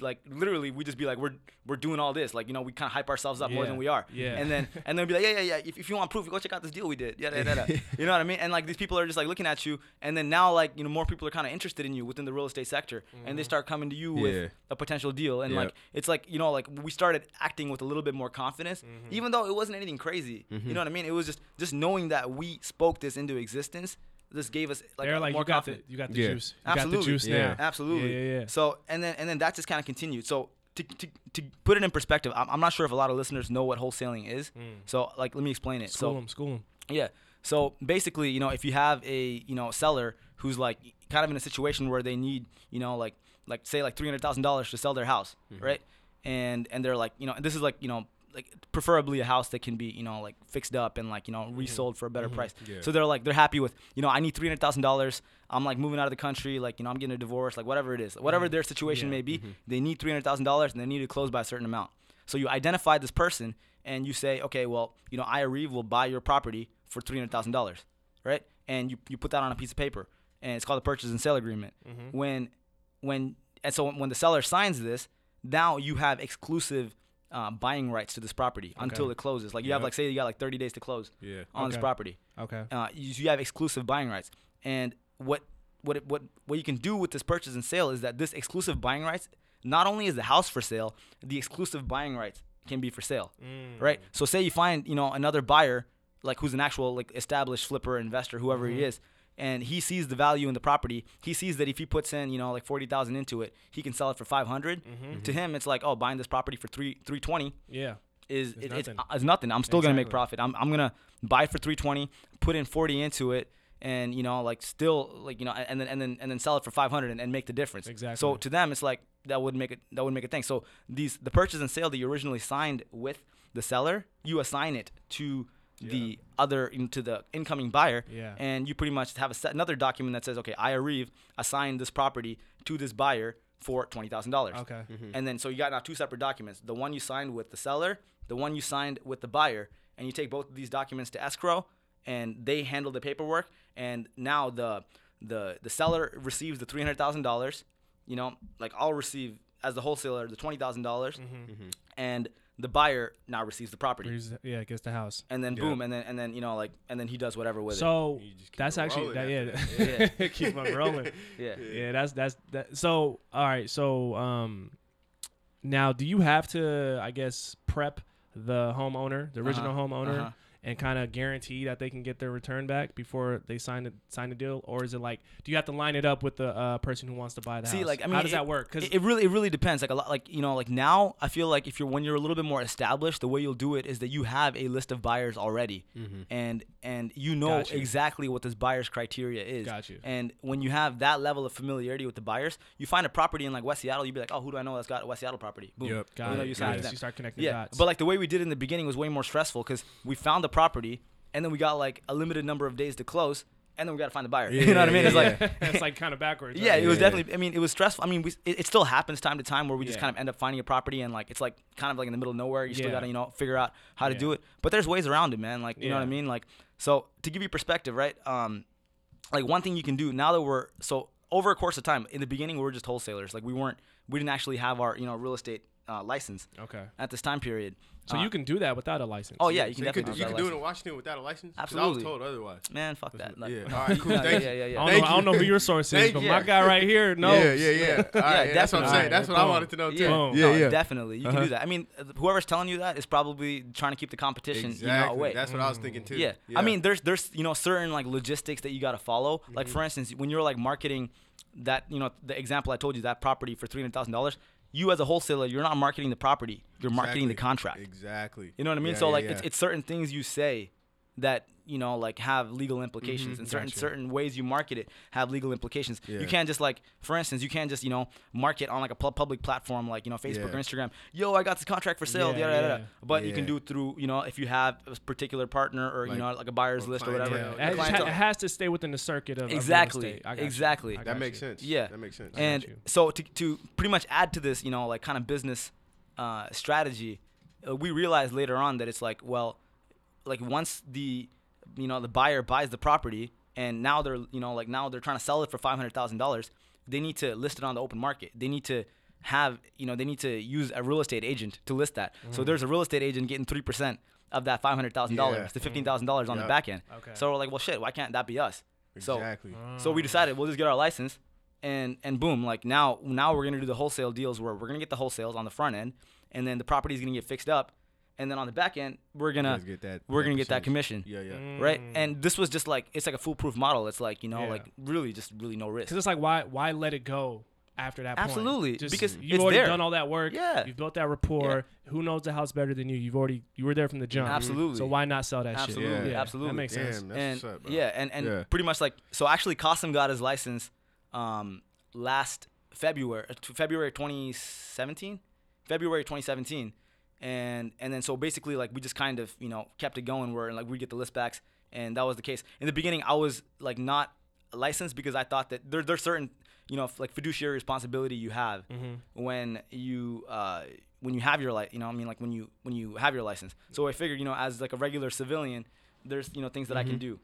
like literally we just be like we're we're doing all this. Like you know we kind of hype ourselves up more than we are. Yeah. and then and then be like yeah yeah yeah. If, if you want proof go check out this deal we did. Yeah yeah yeah you know what I mean? And like these people are just like looking at you. And then now like you know more people are kind of interested in you within the real estate sector. And they start coming to you Yeah. with a potential deal. And like it's like you know like we started acting with a little bit more confidence Mm-hmm. even though it wasn't anything crazy. You know what I mean? It was just just knowing that we spoke this into existence this gave us like, They're like more you got confidence the you got the Yeah. juice. You Absolutely. got the juice Yeah. now. Absolutely. Yeah, yeah, yeah. So and then and then that just kind of continued. So to, to, to put it in perspective, I'm, I'm not sure if a lot of listeners know what wholesaling is. Hmm. So like let me explain it. School so them, school them. yeah. So basically, you know, if you have a you know seller who's like kind of in a situation where they need you know like like say like three hundred thousand dollars to sell their house, hmm. right? And and they're like you know and this is like you know like preferably a house that can be you know like fixed up and like you know mm-hmm. resold for a better mm-hmm. price. Yeah. So they're like they're happy with you know I need three hundred thousand dollars. I'm like moving out of the country, like you know I'm getting a divorce, like whatever it is, whatever mm-hmm. their situation Yeah. may be, they need three hundred thousand dollars and they need to close by a certain amount. So you identify this person and you say, okay, well, you know, Ariv will buy your property for three hundred thousand dollars, right? And you, you put that on a piece of paper, and it's called a purchase and sale agreement. When when and so when the seller signs this, now you have exclusive uh, buying rights to this property until it closes. Like you have like say you got like thirty days to close Yeah. on this property Okay. uh, you, you have exclusive buying rights. And what what it- what what you can do with this purchase and sale is that this exclusive buying rights not only is the house for sale, the exclusive buying rights can be for sale, right? So say you find you know another buyer like who's an actual like established flipper investor, whoever he is. And he sees the value in the property. He sees that if he puts in, you know, like forty thousand into it, he can sell it for five mm-hmm. To him, it's like, oh, buying this property for three three twenty Yeah. is it, it's, nothing. it's nothing. I'm still gonna make profit. I'm I'm gonna buy for 320, put in 40 into it, and you know like still like you know and then and then and then sell it for 500 and, and make the difference. Exactly. So to them, it's like that would make it that would make a thing. So these the purchase and sale that you originally signed with the seller, you assign it to the other you know, to the incoming buyer, Yeah. and you pretty much have a set, another document that says, okay, I Ariv assigned this property to this buyer for twenty thousand dollars. Okay. Mm-hmm. And then so you got now two separate documents. The one you signed with the seller, the one you signed with the buyer, and you take both of these documents to escrow and they handle the paperwork and now the the the seller receives the three hundred thousand dollars. You know, like I'll receive as the wholesaler the twenty thousand dollars mm-hmm. Mm-hmm. and the buyer now receives the property. Here's- Yeah, gets the house. And then Yeah. boom, and then and then you know like and then he does whatever with it. So You just keep that's it actually that, rolling yeah. after keep on rolling. it. Yeah. Yeah, that's that's that. So all right, so um, now do you have to, I guess, prep the homeowner, the original Uh-huh, homeowner, uh-huh. And kind of guarantee that they can get their return back before they sign the sign the deal, or is it like do you have to line it up with the uh, person who wants to buy the See, house? like I mean, how does it, that work? Because it, really, it really depends. Like a lot, like you know, like now, I feel like if you're when you're a little bit more established, the way you'll do it is that you have a list of buyers already, and and you know Mm-hmm. Got you. exactly what this buyer's criteria is. Got you. And when you have that level of familiarity with the buyers, you find a property in like West Seattle, you'd be like, oh, who do I know that's got a West Seattle property? Boom. Yep. got you know, it, you got it. You start connecting Yeah, dots. but like the way we did in the beginning was way more stressful because we found the property and then we got like a limited number of days to close, and then we got to find the buyer. you know what I mean? It's like it's like kind of backwards. yeah, right? it was Yeah. definitely. I mean, it was stressful. I mean, we, it, it still happens time to time where we just kind of end up finding a property and like it's like kind of like in the middle of nowhere. You still Yeah. gotta you know figure out how to Yeah. do it. But there's ways around it, man. Like you know what I mean? Like so to give you perspective, right? Um, like one thing you can do now that we're so over a course of time. In the beginning, we were just wholesalers. Like we weren't. We didn't actually have our you know real estate uh, license Okay. at this time period. So Uh, you can do that without a license. Oh yeah, you So can you could, definitely. you do could that do it in. Washington without a license. Absolutely. I was told otherwise. Man, fuck that. Like, Yeah. All right, cool. Yeah, Thank yeah, yeah, I yeah. don't, know, I don't know who your source is, but my guy right here knows. Yeah, yeah, yeah. All right, that's what I'm definitely. saying. That's what I wanted to know too. Yeah, Boom. yeah, no, yeah. definitely. You can Uh-huh. do that. I mean, uh, whoever's telling you that is probably trying to keep the competition, Exactly. you know, away. That's what I was thinking too. yeah. I mean, there's there's you know certain like logistics that you got to follow. Like Mm-hmm. for instance, when you're like marketing that you know the example I told you that property for three hundred thousand dollars, you as a wholesaler, you're not marketing the property, you're marketing the contract. Exactly. You know what I mean? Yeah, so yeah, like yeah. it's it's certain things you say that you know like have legal implications and certain Gotcha. certain ways you market it have legal implications. Yeah. You can't just like for instance, you can't just you know market on like a pu- public platform like you know Facebook Yeah. or Instagram. Yo, I got this contract for sale. Yeah, yada, yada, yeah. yada. But you can do it through you know if you have a particular partner or you know like a buyer's or list or whatever. It, ha- it has to stay within the circuit of of Exactly, estate. I got exactly. I That got makes you. sense. Yeah. That makes sense. And so to, to pretty much add to this, you know, like kind of business uh, strategy, uh, we realized later on that it's like, well, like once the, you know, the buyer buys the property and now they're, you know, like now they're trying to sell it for five hundred thousand dollars, they need to list it on the open market. They need to have, you know, they need to use a real estate agent to list that. So mm. there's a real estate agent getting three percent of that five hundred thousand Yeah. dollars to fifteen thousand dollars on the back end. Okay. So we're like, well, shit, why can't that be us? So exactly. so we decided we'll just get our license, and and boom, like now now we're gonna do the wholesale deals where we're gonna get the wholesales on the front end, and then the property is gonna get fixed up, and then on the back end we're gonna get that- we're that gonna get that commission, yeah, yeah. right? And this was just like it's like a foolproof model. It's like you know Yeah. like really just really no risk. Because it's like, why why let it go after that point? Absolutely, Just, because you've already there. done all that work. Yeah. You've built that rapport. yeah. Who knows the house better than you? You've already you were there from the jump. Absolutely. So why not sell that Absolutely, shit? Yeah, absolutely. That makes sense. Damn, that's and up, yeah, and, and Yeah. pretty much like so. Actually, Kasim got his license um, last February, uh, February 2017, February 2017, and and then so basically like we just kind of you know kept it going where like we get the list backs, and that was the case. In the beginning, I was like not licensed because I thought that there there's certain you know like fiduciary responsibility you have when you uh, when you have your li- you know I mean like when you when you have your license. So I figured you know as like a regular civilian, there's you know things that I can do,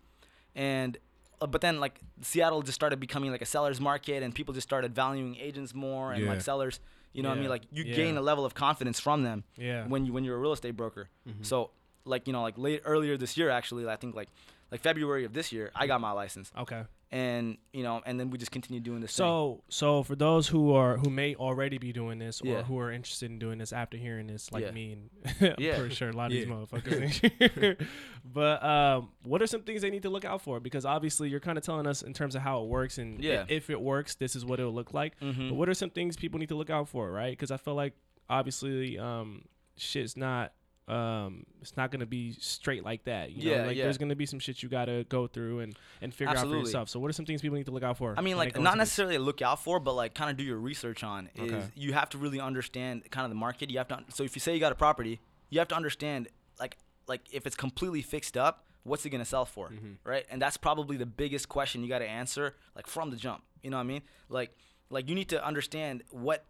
and uh, but then like Seattle just started becoming like a seller's market, and people just started valuing agents more and Yeah. like sellers. You know what I mean? Like you Yeah. gain a level of confidence from them Yeah. when you when you're a real estate broker. Mm-hmm. So like you know like late earlier this year actually I think like like February of this year I got my license Okay. And you know and then we just continue doing this. thing. So so for those who are who may already be doing this or Yeah. who are interested in doing this after hearing this, like Yeah. me and Yeah. pretty sure a lot of these motherfuckers. but um, what are some things they need to look out for? Because obviously you're kind of telling us in terms of how it works and Yeah. if it works, this is what it'll look like. Mhm. But what are some things people need to look out for, right? Because I feel like obviously um, shit's not um it's not gonna be straight like that you know Yeah, like yeah. there's gonna be some shit you gotta go through and and figure out for yourself so what are some things people need to look out for I mean, like not into this? necessarily look out for, but like kind of do your research on is Okay. you have to really understand kind of the market. You have to so if you say you got a property, you have to understand like like if it's completely fixed up, what's it gonna sell for, Mm-hmm. right? And that's probably the biggest question you got to answer like from the jump. You know what I mean? Like like you need to understand what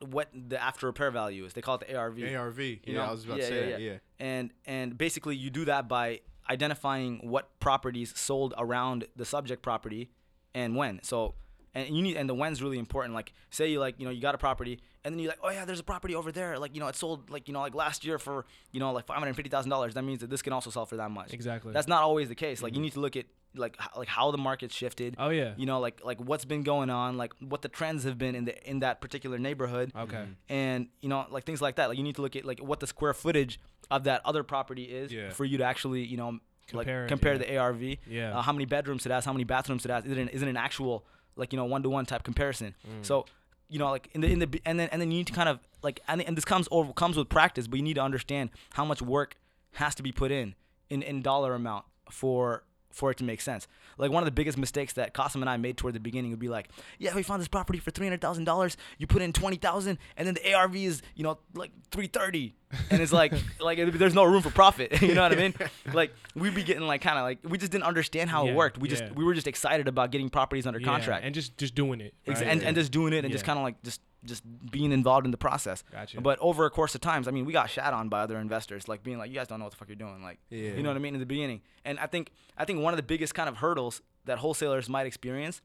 what the after repair value is. They call it the ARV. ARV. You yeah, know? I was about yeah, to say yeah, that. yeah. And and basically you do that by identifying what properties sold around the subject property and when. So and you need and the when's really important. Like say you like you know you got a property and then you're like oh yeah there's a property over there like you know it sold like you know like last year for you know like five hundred fifty thousand dollars. That means that this can also sell for that much. Exactly. That's not always the case. Like you mm-hmm. need to look at like like how the market shifted. Oh, yeah. You know like like what's been going on like what the trends have been in the in that particular neighborhood okay and you know like things like that like you need to look at like what the square footage of that other property is Yeah. for you to actually you know Compare like compare yeah. the ARV Yeah. uh, how many bedrooms it has how many bathrooms it has is it an, is it an actual like you know one to one type comparison Mm. so you know like in the in the and then and then you need to kind of like and, and this comes over comes with practice but you need to understand how much work has to be put in in in dollar amount for for it to make sense. Like one of the biggest mistakes that Kasim and I made toward the beginning would be like, yeah, we found this property for three hundred thousand dollars. You put in twenty thousand, and then the ARV is you know like three thirty, and it's like like there's no room for profit. you know what I mean? Like we'd be getting like kind of like we just didn't understand how Yeah, it worked. We yeah. just we were just excited about getting properties under Yeah, contract and just just doing it right? and, and just doing it and just kind of like just just being involved in the process. Gotcha. But over a course of times, I mean, we got shat on by other investors, like being like, "You guys don't know what the fuck you're doing," like, Yeah. you know what I mean, in the beginning. And I think I think one of the biggest kind of hurdles that wholesalers might experience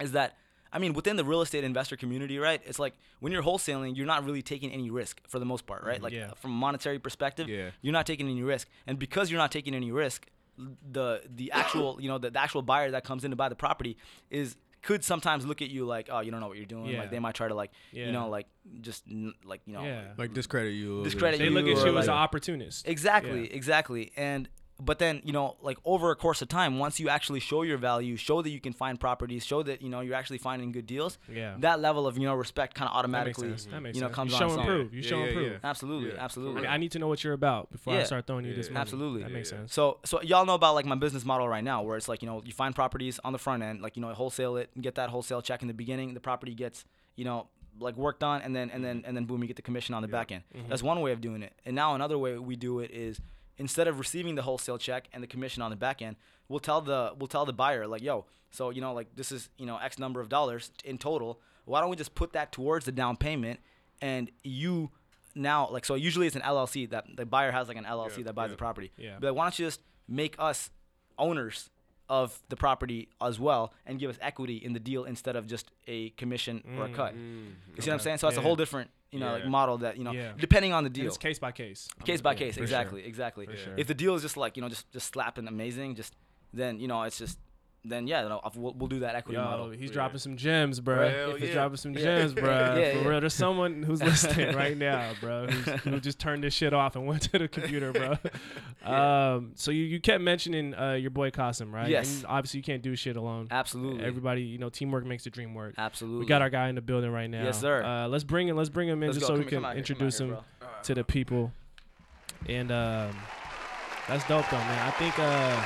is that I mean, within the real estate investor community, right? It's like when you're wholesaling, you're not really taking any risk for the most part, right? Mm-hmm. Like Yeah. from a monetary perspective, Yeah. you're not taking any risk, and because you're not taking any risk, the the actual you know the, the actual buyer that comes in to buy the property is could sometimes look at you like, oh, you don't know what you're doing. Yeah. Like they might try to like, Yeah. you know, like just n- like you know, Yeah. Like discredit you. a little bit. Discredit They look at or you as like- an opportunist. Exactly, Yeah. exactly. And but then you know, like over a course of time, once you actually show your value, show that you can find properties, show that you know you're actually finding good deals. Yeah. That level of you know respect kind of That makes automatically sense. That makes you know sense. comes you show its and prove. You Yeah, show and yeah, prove. yeah. Absolutely, Yeah. I, absolutely. mean, I need to know what you're about before I start throwing you Yeah, this money. Absolutely. That makes Yeah, yeah. sense. So so y'all know about like my business model right now, where it's like you know you find properties on the front end, like you know wholesale it, get that wholesale check in the beginning, the property gets you know like worked on, and then and then and then boom, you get the commission on the back end. Mm-hmm. That's one way of doing it. And now another way we do it is instead of receiving the wholesale check and the commission on the back end, we'll tell the we'll tell the buyer like, yo, so you know like this is you know X number of dollars in total. Why don't we just put that towards the down payment, and you now like so usually it's an LLC that the buyer has like an LLC Yeah, that buys yeah. the property. Yeah. But why don't you just make us owners of the property as well and give us equity in the deal instead of just a commission or a cut? Mm-hmm. You see what I'm saying? So that's a whole different, you know, Yeah. like model that, you know, Yeah. depending on the And deal. it's case by case. Case by Yeah, case, for sure. exactly, exactly. sure. If the deal is just like, you know, just just slapping amazing, just then, you know, it's just then yeah, no, we'll, we'll do that equity Yo, model. he's Yeah. dropping some gems, bro. Hell he's yeah. dropping some gems, bro. Yeah, For yeah. real, there's someone who's listening right now, bro, who's, who just turned this shit off and went to the computer, bro. Um, so you, you kept mentioning uh, your boy Kasim, right? Yes. And obviously, you can't do shit alone. Absolutely. Everybody, you know, teamwork makes the dream work. Absolutely. We got our guy in the building right now. Yes, sir. Uh, let's bring him. Let's bring him in Let's just go. so Come we can here, introduce here, him bro. to the people. And um, that's dope, though, man. I think. Uh,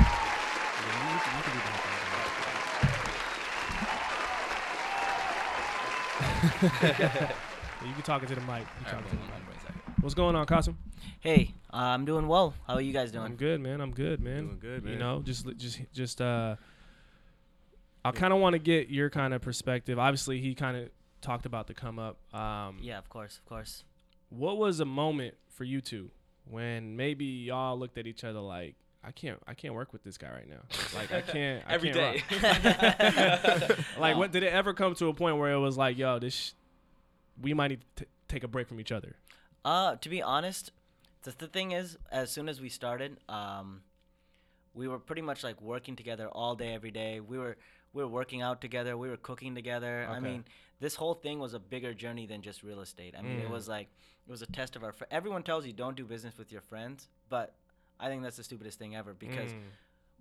Yeah, you can- you can do that, bro. you can talk into the mic. You talk into the mic. What's going on, Kasim? Hey, uh, I'm doing well. How are you guys doing? I'm good, man. I'm good, man. Doing good, You know, just just just uh I kind of want to get your kind of perspective. Obviously, he kind of talked about the come up. Um Yeah, of course, of course. what was a moment for you two when maybe y'all looked at each other like I can't I can't work with this guy right now. Like I can't I Every can't day. rock. like what did it ever come to a point where it was like, yo, this sh- we might need to t- take a break from each other. Uh, to be honest, the, the thing is, as soon as we started, um, we were pretty much like working together all day, every day. We were we were working out together. We were cooking together. I mean, this whole thing was a bigger journey than just real estate. I mean, Mm. it was like it was a test of our. Fr- Everyone tells you don't do business with your friends, but I think that's the stupidest thing ever because Mm.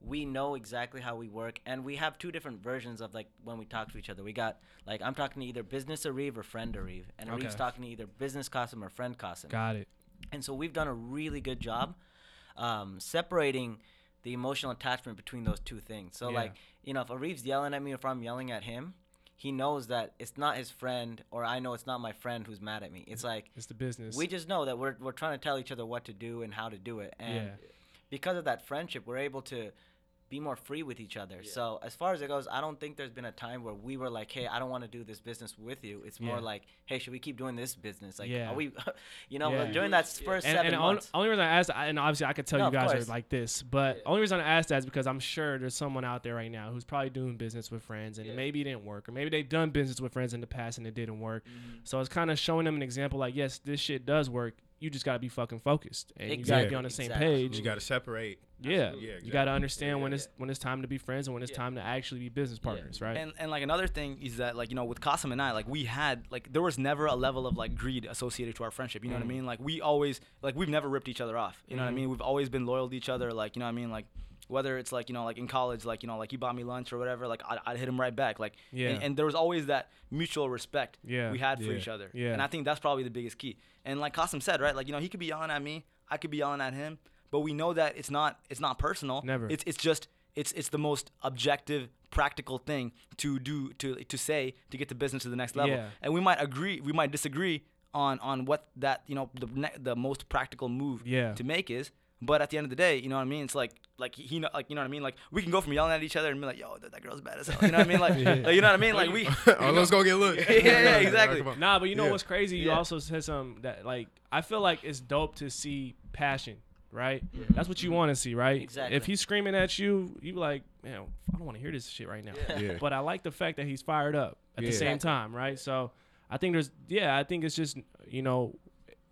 we know exactly how we work and we have two different versions of like when we talk to each other we got like i'm talking to either business Ariv or friend Ariv, and Okay. Ariv's talking to either business Kasim or friend Kasim. Got it. and so we've done a really good job um, separating the emotional attachment between those two things so Yeah. like you know if Ariv's yelling at me or if i'm yelling at him he knows that it's not his friend or i know it's not my friend who's mad at me it's like It's the business. we just know that we're, we're trying to tell each other what to do and how to do it and Yeah. because of that friendship we're able to be more free with each other so as far as it goes i don't think there's been a time where we were like hey i don't want to do this business with you it's more Yeah. like hey should we keep doing this business like Yeah. are we you know Yeah. during that first and, seven and on- months only reason I asked, and obviously I could tell No, you guys are like this, but only reason I asked that is because I'm sure there's someone out there right now who's probably doing business with friends, and maybe it didn't work, or maybe they've done business with friends in the past and it didn't work. Mm-hmm. So it's kind of showing them an example, like, yes, this shit does work. You just gotta be fucking focused, and you gotta be Exactly. on the same Exactly. page. You got to separate. Yeah, Yeah, you gotta understand Yeah, when yeah, it's when it's time to be friends and when it's time to actually be business partners, right? And and like another thing is that like you know with Kasim and I like we had like there was never a level of like greed associated to our friendship. You know what I mm. mean? Like we always like we've never ripped each other off. You know what I mm. mean? We've always been loyal to each other. Like you know what I mean? Like whether it's like you know like in college like you know like he bought me lunch or whatever like I'd, I'd hit him right back like Yeah. and, and there was always that mutual respect Yeah. we had for Yeah. each other Yeah. and I think that's probably the biggest key and like Kasim said right like you know he could be yelling at me I could be yelling at him but we know that it's not it's not personal Never. it's it's just it's it's the most objective practical thing to do to to say to get the business to the next level Yeah. and we might agree we might disagree on on what that you know the ne- the most practical move Yeah. to make is but at the end of the day you know what I mean it's like like he he know like you know what I mean like we can go from yelling at each other and be like yo that, that girl's bad as hell you know what I mean like, like, you know what I mean like we oh, let's go get look. Yeah, yeah, exactly. Come. Nah, but you know Yeah. what's crazy? You Yeah. also said something that like I feel like it's dope to see passion right? Mm-hmm. That's what you want to see, right? Exactly. If he's screaming at you, you be like, man, I don't want to hear this shit right now. Yeah. But I like the fact that he's fired up at the Yeah. same time, right? So I think there's, yeah, I think it's just, you know,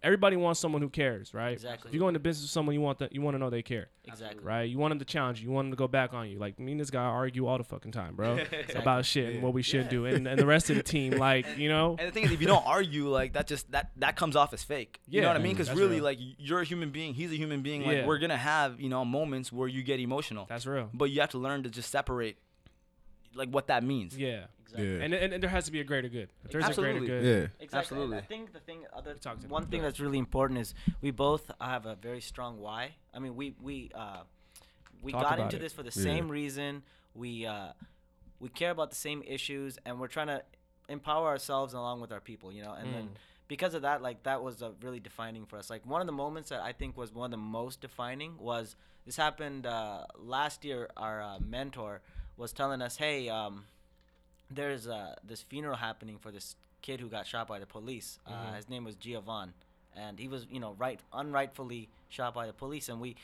everybody wants someone who cares, right? Exactly. If you go into business with someone, you want that, you want to know they care, Exactly. right? You want them to challenge you, you want them to go back on you. Like me and this guy argue all the fucking time, bro, about shit and what we should do, and, and the rest of the team, like, you know, And the thing is, if you don't argue, like that, just that that comes off as fake. Yeah. You know what I mean? Mm, because really, real. like you're a human being, he's a human being. Like Yeah. we're gonna have you know moments where you get emotional, that's real. but you have to learn to just separate, like what that means. Yeah. Exactly. Yeah. And, and, and there has to be a greater good. If there's Absolutely. a greater good, yeah. Exactly. Absolutely. I think the thing, other talk to one them. thing that's really important is we both have a very strong why. I mean, we we uh, we Talk got into it. this for the Yeah. same reason. We uh, we care about the same issues, and we're trying to empower ourselves along with our people. You know, and then Mm. because of that, like that was uh, really defining for us. Like one of the moments that I think was one of the most defining was this happened uh, last year. Our uh, mentor was telling us, "Hey." Um, there's uh, this funeral happening for this kid who got shot by the police. Uh, his name was Giovanni, and he was, you know, right unrightfully shot by the police. And we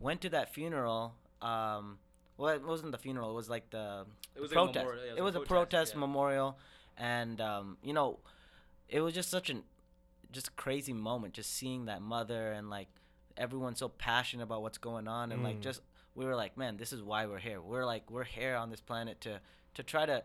went to that funeral. Um, well, it wasn't the funeral. It was like the It was like a protest. memorial, yeah, it was it a was a protest, protest yeah. memorial, and um, you know, it was just such an just crazy moment, just seeing that mother and like everyone so passionate about what's going on, and like Mm. just we were like, man, this is why we're here. We're like we're here on this planet to to try to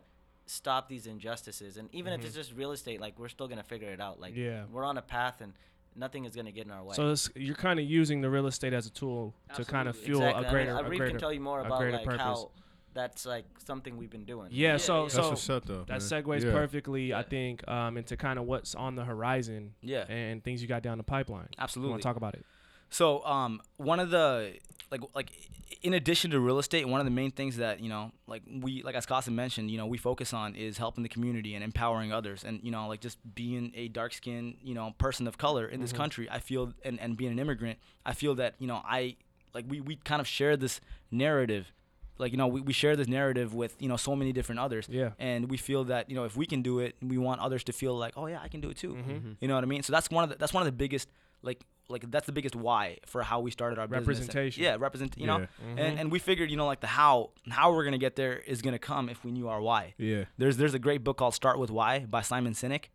stop these injustices, and even if it's just real estate, like we're still gonna figure it out. Like Mm-hmm. Yeah. we're on a path, and nothing is gonna get in our way. So it's, you're kind of using the real estate as a tool to kind of fuel exactly. a greater, I mean, a Ariv greater. can tell you more about like purpose. how that's like something we've been doing. yeah, so yeah. so That's what's up, though. that man. segues Yeah. perfectly, I think, um, into kind of what's on the horizon Yeah. and things you got down the pipeline. Absolutely. want to talk about it? So, um, one of the like like in addition to real estate, one of the main things that you know, like we like as Kasim mentioned, you know, we focus on is helping the community and empowering others, and you know, like just being a dark skinned you know person of color in this country. I feel and and being an immigrant, I feel that you know I like we we kind of share this narrative. Like you know, we, we share this narrative with you know so many different others, Yeah. and we feel that you know if we can do it, we want others to feel like, oh yeah, I can do it too. Mm-hmm. You know what I mean? So that's one of the, that's one of the biggest like like that's the biggest why for how we started our business. Representation. Yeah, represent. You know, Mm-hmm. and and we figured you know like the how how we're gonna get there is gonna come if we knew our why. Yeah. There's there's a great book called Start with Why by Simon Sinek,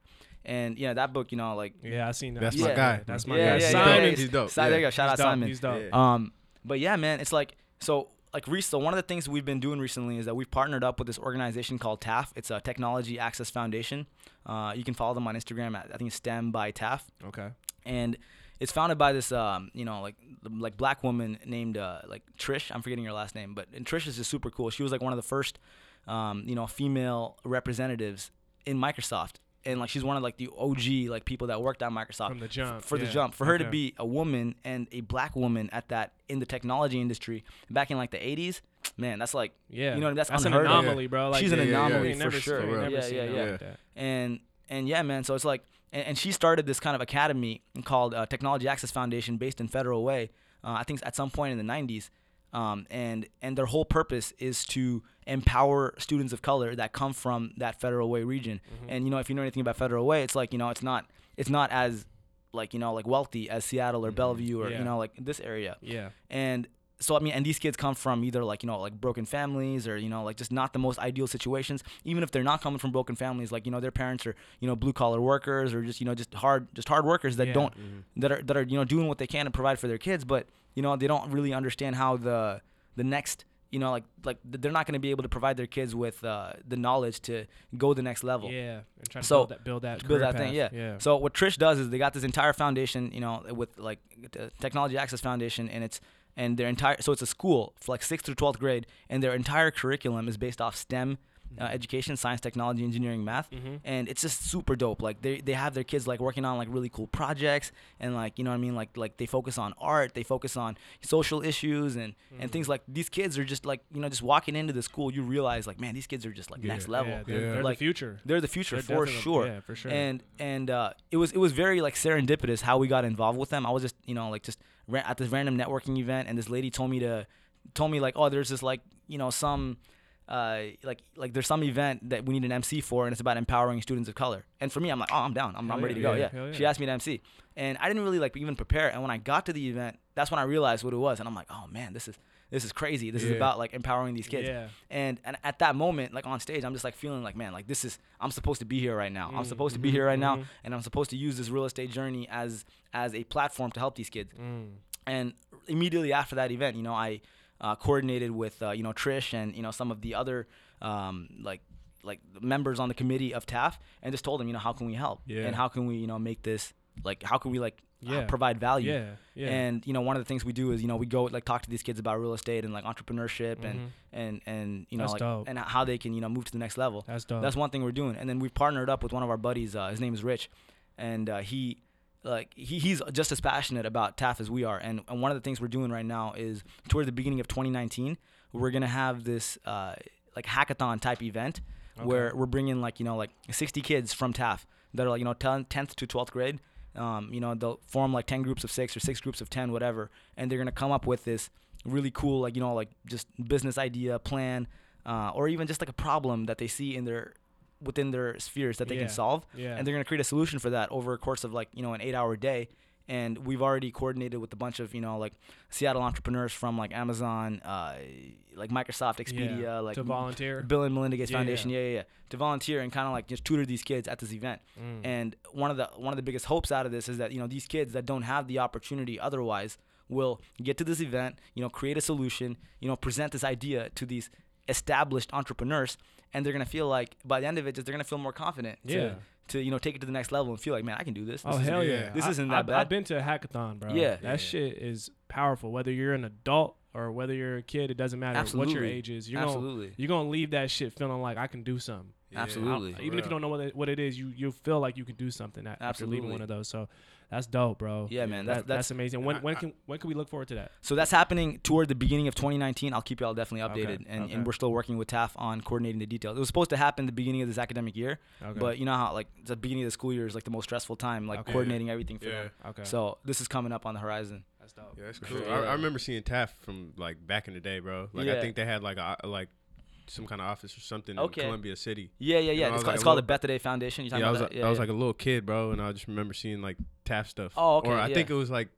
and yeah that book you know like Yeah, I seen that. That's my guy. That's my yeah, guy. yeah, yeah, Simon. He's dope. Si- there you go. Shout He's out dope. Simon. He's dope. Um, but yeah, man, it's like so like Reese. So one of the things we've been doing recently is that we've partnered up with this organization called TAF. It's a Technology Access Foundation. Uh, you can follow them on Instagram at I think it's STEM by TAF, Okay. And it's founded by this um, you know like like black woman named uh, like Trish. I'm forgetting her last name, but and Trish is just super cool. She was like one of the first um, you know female representatives in Microsoft. And like she's one of like the OG like people that worked at Microsoft From the jump, for the jump for her to be a woman and a black woman at that in the technology industry back in like the 80s man that's like Yeah. you know that's, that's an unheard of. anomaly, bro. Like, she's an yeah, yeah, yeah. anomaly ain't for sure seen- we ain't never yeah yeah yeah like and and yeah man so it's like and, and she started this kind of academy called uh, technology access foundation based in federal way uh, i think at some point in the 90s um, and and their whole purpose is to empower students of color that come from that federal way region Mm-hmm. and you know if you know anything about federal way it's like you know it's not it's not as like you know like wealthy as seattle or bellevue or Mm-hmm. Yeah. you know like this area Yeah. and so I mean, and these kids come from either like you know like broken families or you know like just not the most ideal situations. Even if they're not coming from broken families, like you know their parents are you know blue collar workers or just you know just hard just hard workers that Yeah. don't that are that are you know doing what they can to provide for their kids, but you know they don't really understand how the the next you know like like they're not going to be able to provide their kids with uh, the knowledge to go the next level Yeah. And trying to So, build that, build that, build that thing. Yeah. Yeah. So what Trish does is they got this entire foundation, you know, with like the Technology Access Foundation, and it's and their entire so it's a school for like sixth through twelfth grade, and their entire curriculum is based off STEM. Uh, education, science, technology, engineering, math, Mhm. and it's just super dope. Like they, they have their kids like working on like really cool projects, and like you know what I mean. Like like they focus on art, they focus on social issues, and and things like these kids are just like you know just walking into the school, you realize like man, these kids are just like next level. Yeah, they're, Yeah. they're Like, the future. They're the future They're for sure. yeah, for sure. And and uh, it was it was very like serendipitous how we got involved with them. I was just you know like just at this random networking event, and this lady told me to told me like oh there's this like you know some uh, like like there's some event that we need an MC for, and it's about empowering students of color. And for me, I'm like, oh, I'm down. I'm, I'm Hell ready to go. Yeah, Yeah. hell She asked me to MC, and I didn't really like even prepare. And when I got to the event, that's when I realized what it was, and I'm like, oh man, this is this is crazy. This is about like empowering these kids. Yeah. And and at that moment, like on stage, I'm just like feeling like, man, like this is I'm supposed to be here right now. I'm supposed to be here right now, and I'm supposed to use this real estate journey as as a platform to help these kids. And immediately after that event, you know, I uh, coordinated with uh, you know Trish and you know some of the other um, like like members on the committee of TAF, and just told them, you know, how can we help, Yeah. and how can we you know make this like how can we like uh, Yeah. provide value. Yeah, yeah. And you know, one of the things we do is you know we go like talk to these kids about real estate and like entrepreneurship Mhm. and and and you know That's like dope. and how they can you know move to the next level. That's dope. That's one thing we're doing. And then we've partnered up with one of our buddies. Uh, his name is Rich, and uh, he like he, he's just as passionate about TAF as we are. And and one of the things we're doing right now is towards the beginning of 2019, we're gonna have this uh, like hackathon type event where we're bringing like you know like 60 kids from TAF that are like you know 10th 10th to 12th grade. Um, you know they'll form like 10 groups of six or six groups of 10, whatever, and they're gonna come up with this really cool like you know like just business idea plan uh, or even just like a problem that they see in their within their spheres that they Yeah. can solve Yeah. and they're going to create a solution for that over a course of like you know an eight hour day and we've already coordinated with a bunch of you know like seattle entrepreneurs from like amazon uh, like microsoft expedia Yeah, like to volunteer. bill and melinda gates Yeah, foundation yeah. yeah yeah to volunteer and kind of like just tutor these kids at this event Mm. and one of the one of the biggest hopes out of this is that you know these kids that don't have the opportunity otherwise will get to this event you know create a solution you know present this idea to these established entrepreneurs and they're gonna feel like by the end of it just they're gonna feel more confident Yeah. to, to you know take it to the next level and feel like man i can do this, Oh This is- hell yeah! yeah. This I- isn't that I've, bad. I've been to a hackathon, bro. Yeah. that Yeah. shit is powerful. Whether you're an adult or whether you're a kid, it doesn't matter Absolutely. what your age is. You're Absolutely. gonna you're gonna leave that shit feeling like I can do something. Yeah. Absolutely. I- For even if you don't know what it, what it is, you you feel like you can do something a- after leaving Absolutely. one of those. So that's dope, bro. Yeah, man, That- that's- that's, that's- amazing. When I- when can when can we look forward to that? So that's happening toward the beginning of 2019. I'll keep y'all definitely Okay, updated, and, okay. and we're still working with TAF on coordinating the details. It was supposed to happen the beginning of this academic year, Okay. but you know how like the beginning of the school year is like the most stressful time, like Okay. coordinating everything for Yeah. them. Okay. So this is coming up on the horizon. that's dope. Yeah, that's cool. sure, I. I remember seeing TAF from like back in the day, bro. Like Yeah. I think they had like a like some kind of office or something Okay. in Columbia City. Yeah, yeah, You yeah. know, it's was called, like it's called the little- Bethany Foundation. You talking Yeah, I was about like, that? I was like a little kid, bro, and I just remember seeing like TAF stuff. Oh, okay, Or I yeah. think it was like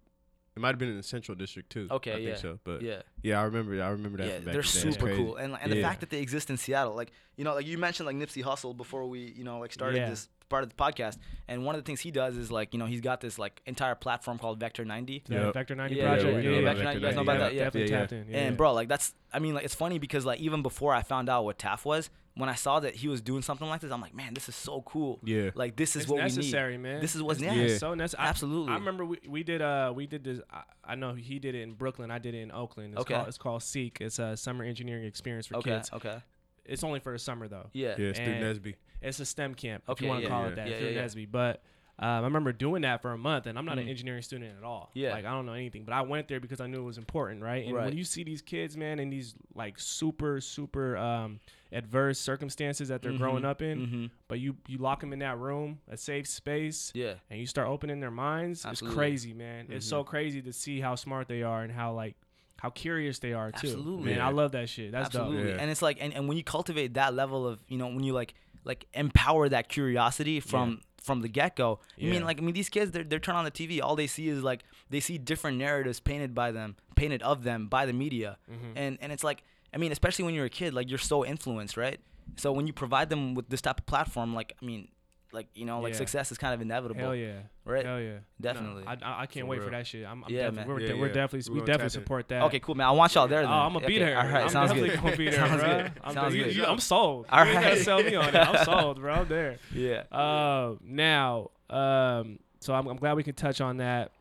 it might have been in the Central District too. Okay, I think yeah, so. But yeah. yeah. I remember. I remember that. Yeah, from back they're in day. It's super crazy. cool, and and the fact that they exist in Seattle, like you know, like you mentioned, like Nipsey Hussle before we you know like started Yeah. this part of the podcast, and one of the things he does is like you know he's got this like entire platform called Vector 90, The Yep. Vector 90 Yeah, project. yeah, Yeah, yeah, yeah, Vector 90, you guys know about that? Yeah. Definitely Yeah, tapped in. Yeah, and bro, like that's I mean like it's funny because like even before I found out what TAF was, when I saw that he was doing something like this, I'm like, man, this is so cool. Yeah. Like this is it's what necessary, we need. man. This is what's It's- yeah. so necessary. Absolutely. I, remember we, we did uh we did this. I, I know he did it in Brooklyn. I did it in Oakland. It's Okay. Called, it's called Seek. It's a summer engineering experience for Okay. kids. Okay. It's only for the summer though. Yeah. Yeah, Stu And- NSBE. It's a STEM camp, if you want to yeah, call yeah. it that, Yeah, through yeah, yeah. NSBE. But um, I remember doing that for a month, and I'm not an Mhm. engineering student at all. Yeah. like I don't know anything, but I went there because I knew it was important, right? And Right. when you see these kids, man, in these like super, super um, adverse circumstances that they're growing Mhm, up in, mhm. but you you lock them in that room, a safe space, Yeah. and you start opening their minds, Absolutely. it's crazy, man. It's so crazy to see how smart they are and how like how curious they are too. Absolutely. man. Yeah. I love that shit. That's dope. Absolutely. Yeah. And it's like and, and when you cultivate that level of, you know, when you like like empower that curiosity from from the get go. I mean like I mean these kids they're they're turn on the TV, all they see is like they see different narratives painted by them, painted of them by the media. Mm-hmm. And and it's like I mean, especially when you're a kid, like you're so influenced, right? So when you provide them with this type of platform, like I mean, like you know, like Yeah. success is kind of inevitable. Hell yeah, Right? Hell yeah, Definitely. No, I, I, I can't For wait for that shit. I'm, I'm Yeah, definitely, man. We're, Yeah, de- we're definitely, We we definitely tap support that. Okay, cool, man. I want y'all there. Oh, I'm gonna be there. All right, I'm sounds definitely good. gonna be there, sounds bro. good. I'm, sounds you- good. you- I'm sold. All You ain't gotta right. sell me on it. I'm sold, bro. I'm there. yeah. Uh, now, um, so I'm, I'm glad we can touch on that.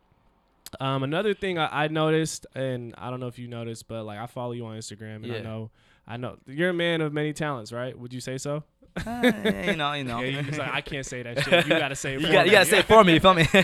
Um, another thing I, I noticed, and I don't know if you noticed, but like I follow you on Instagram, and I Yeah. know, I know you're a man of many talents, right? Would you say so? Eh, you know, you know. Yeah, like, I can't say that shit. You gotta say it. you for got me." you gotta say it for me. You feel me?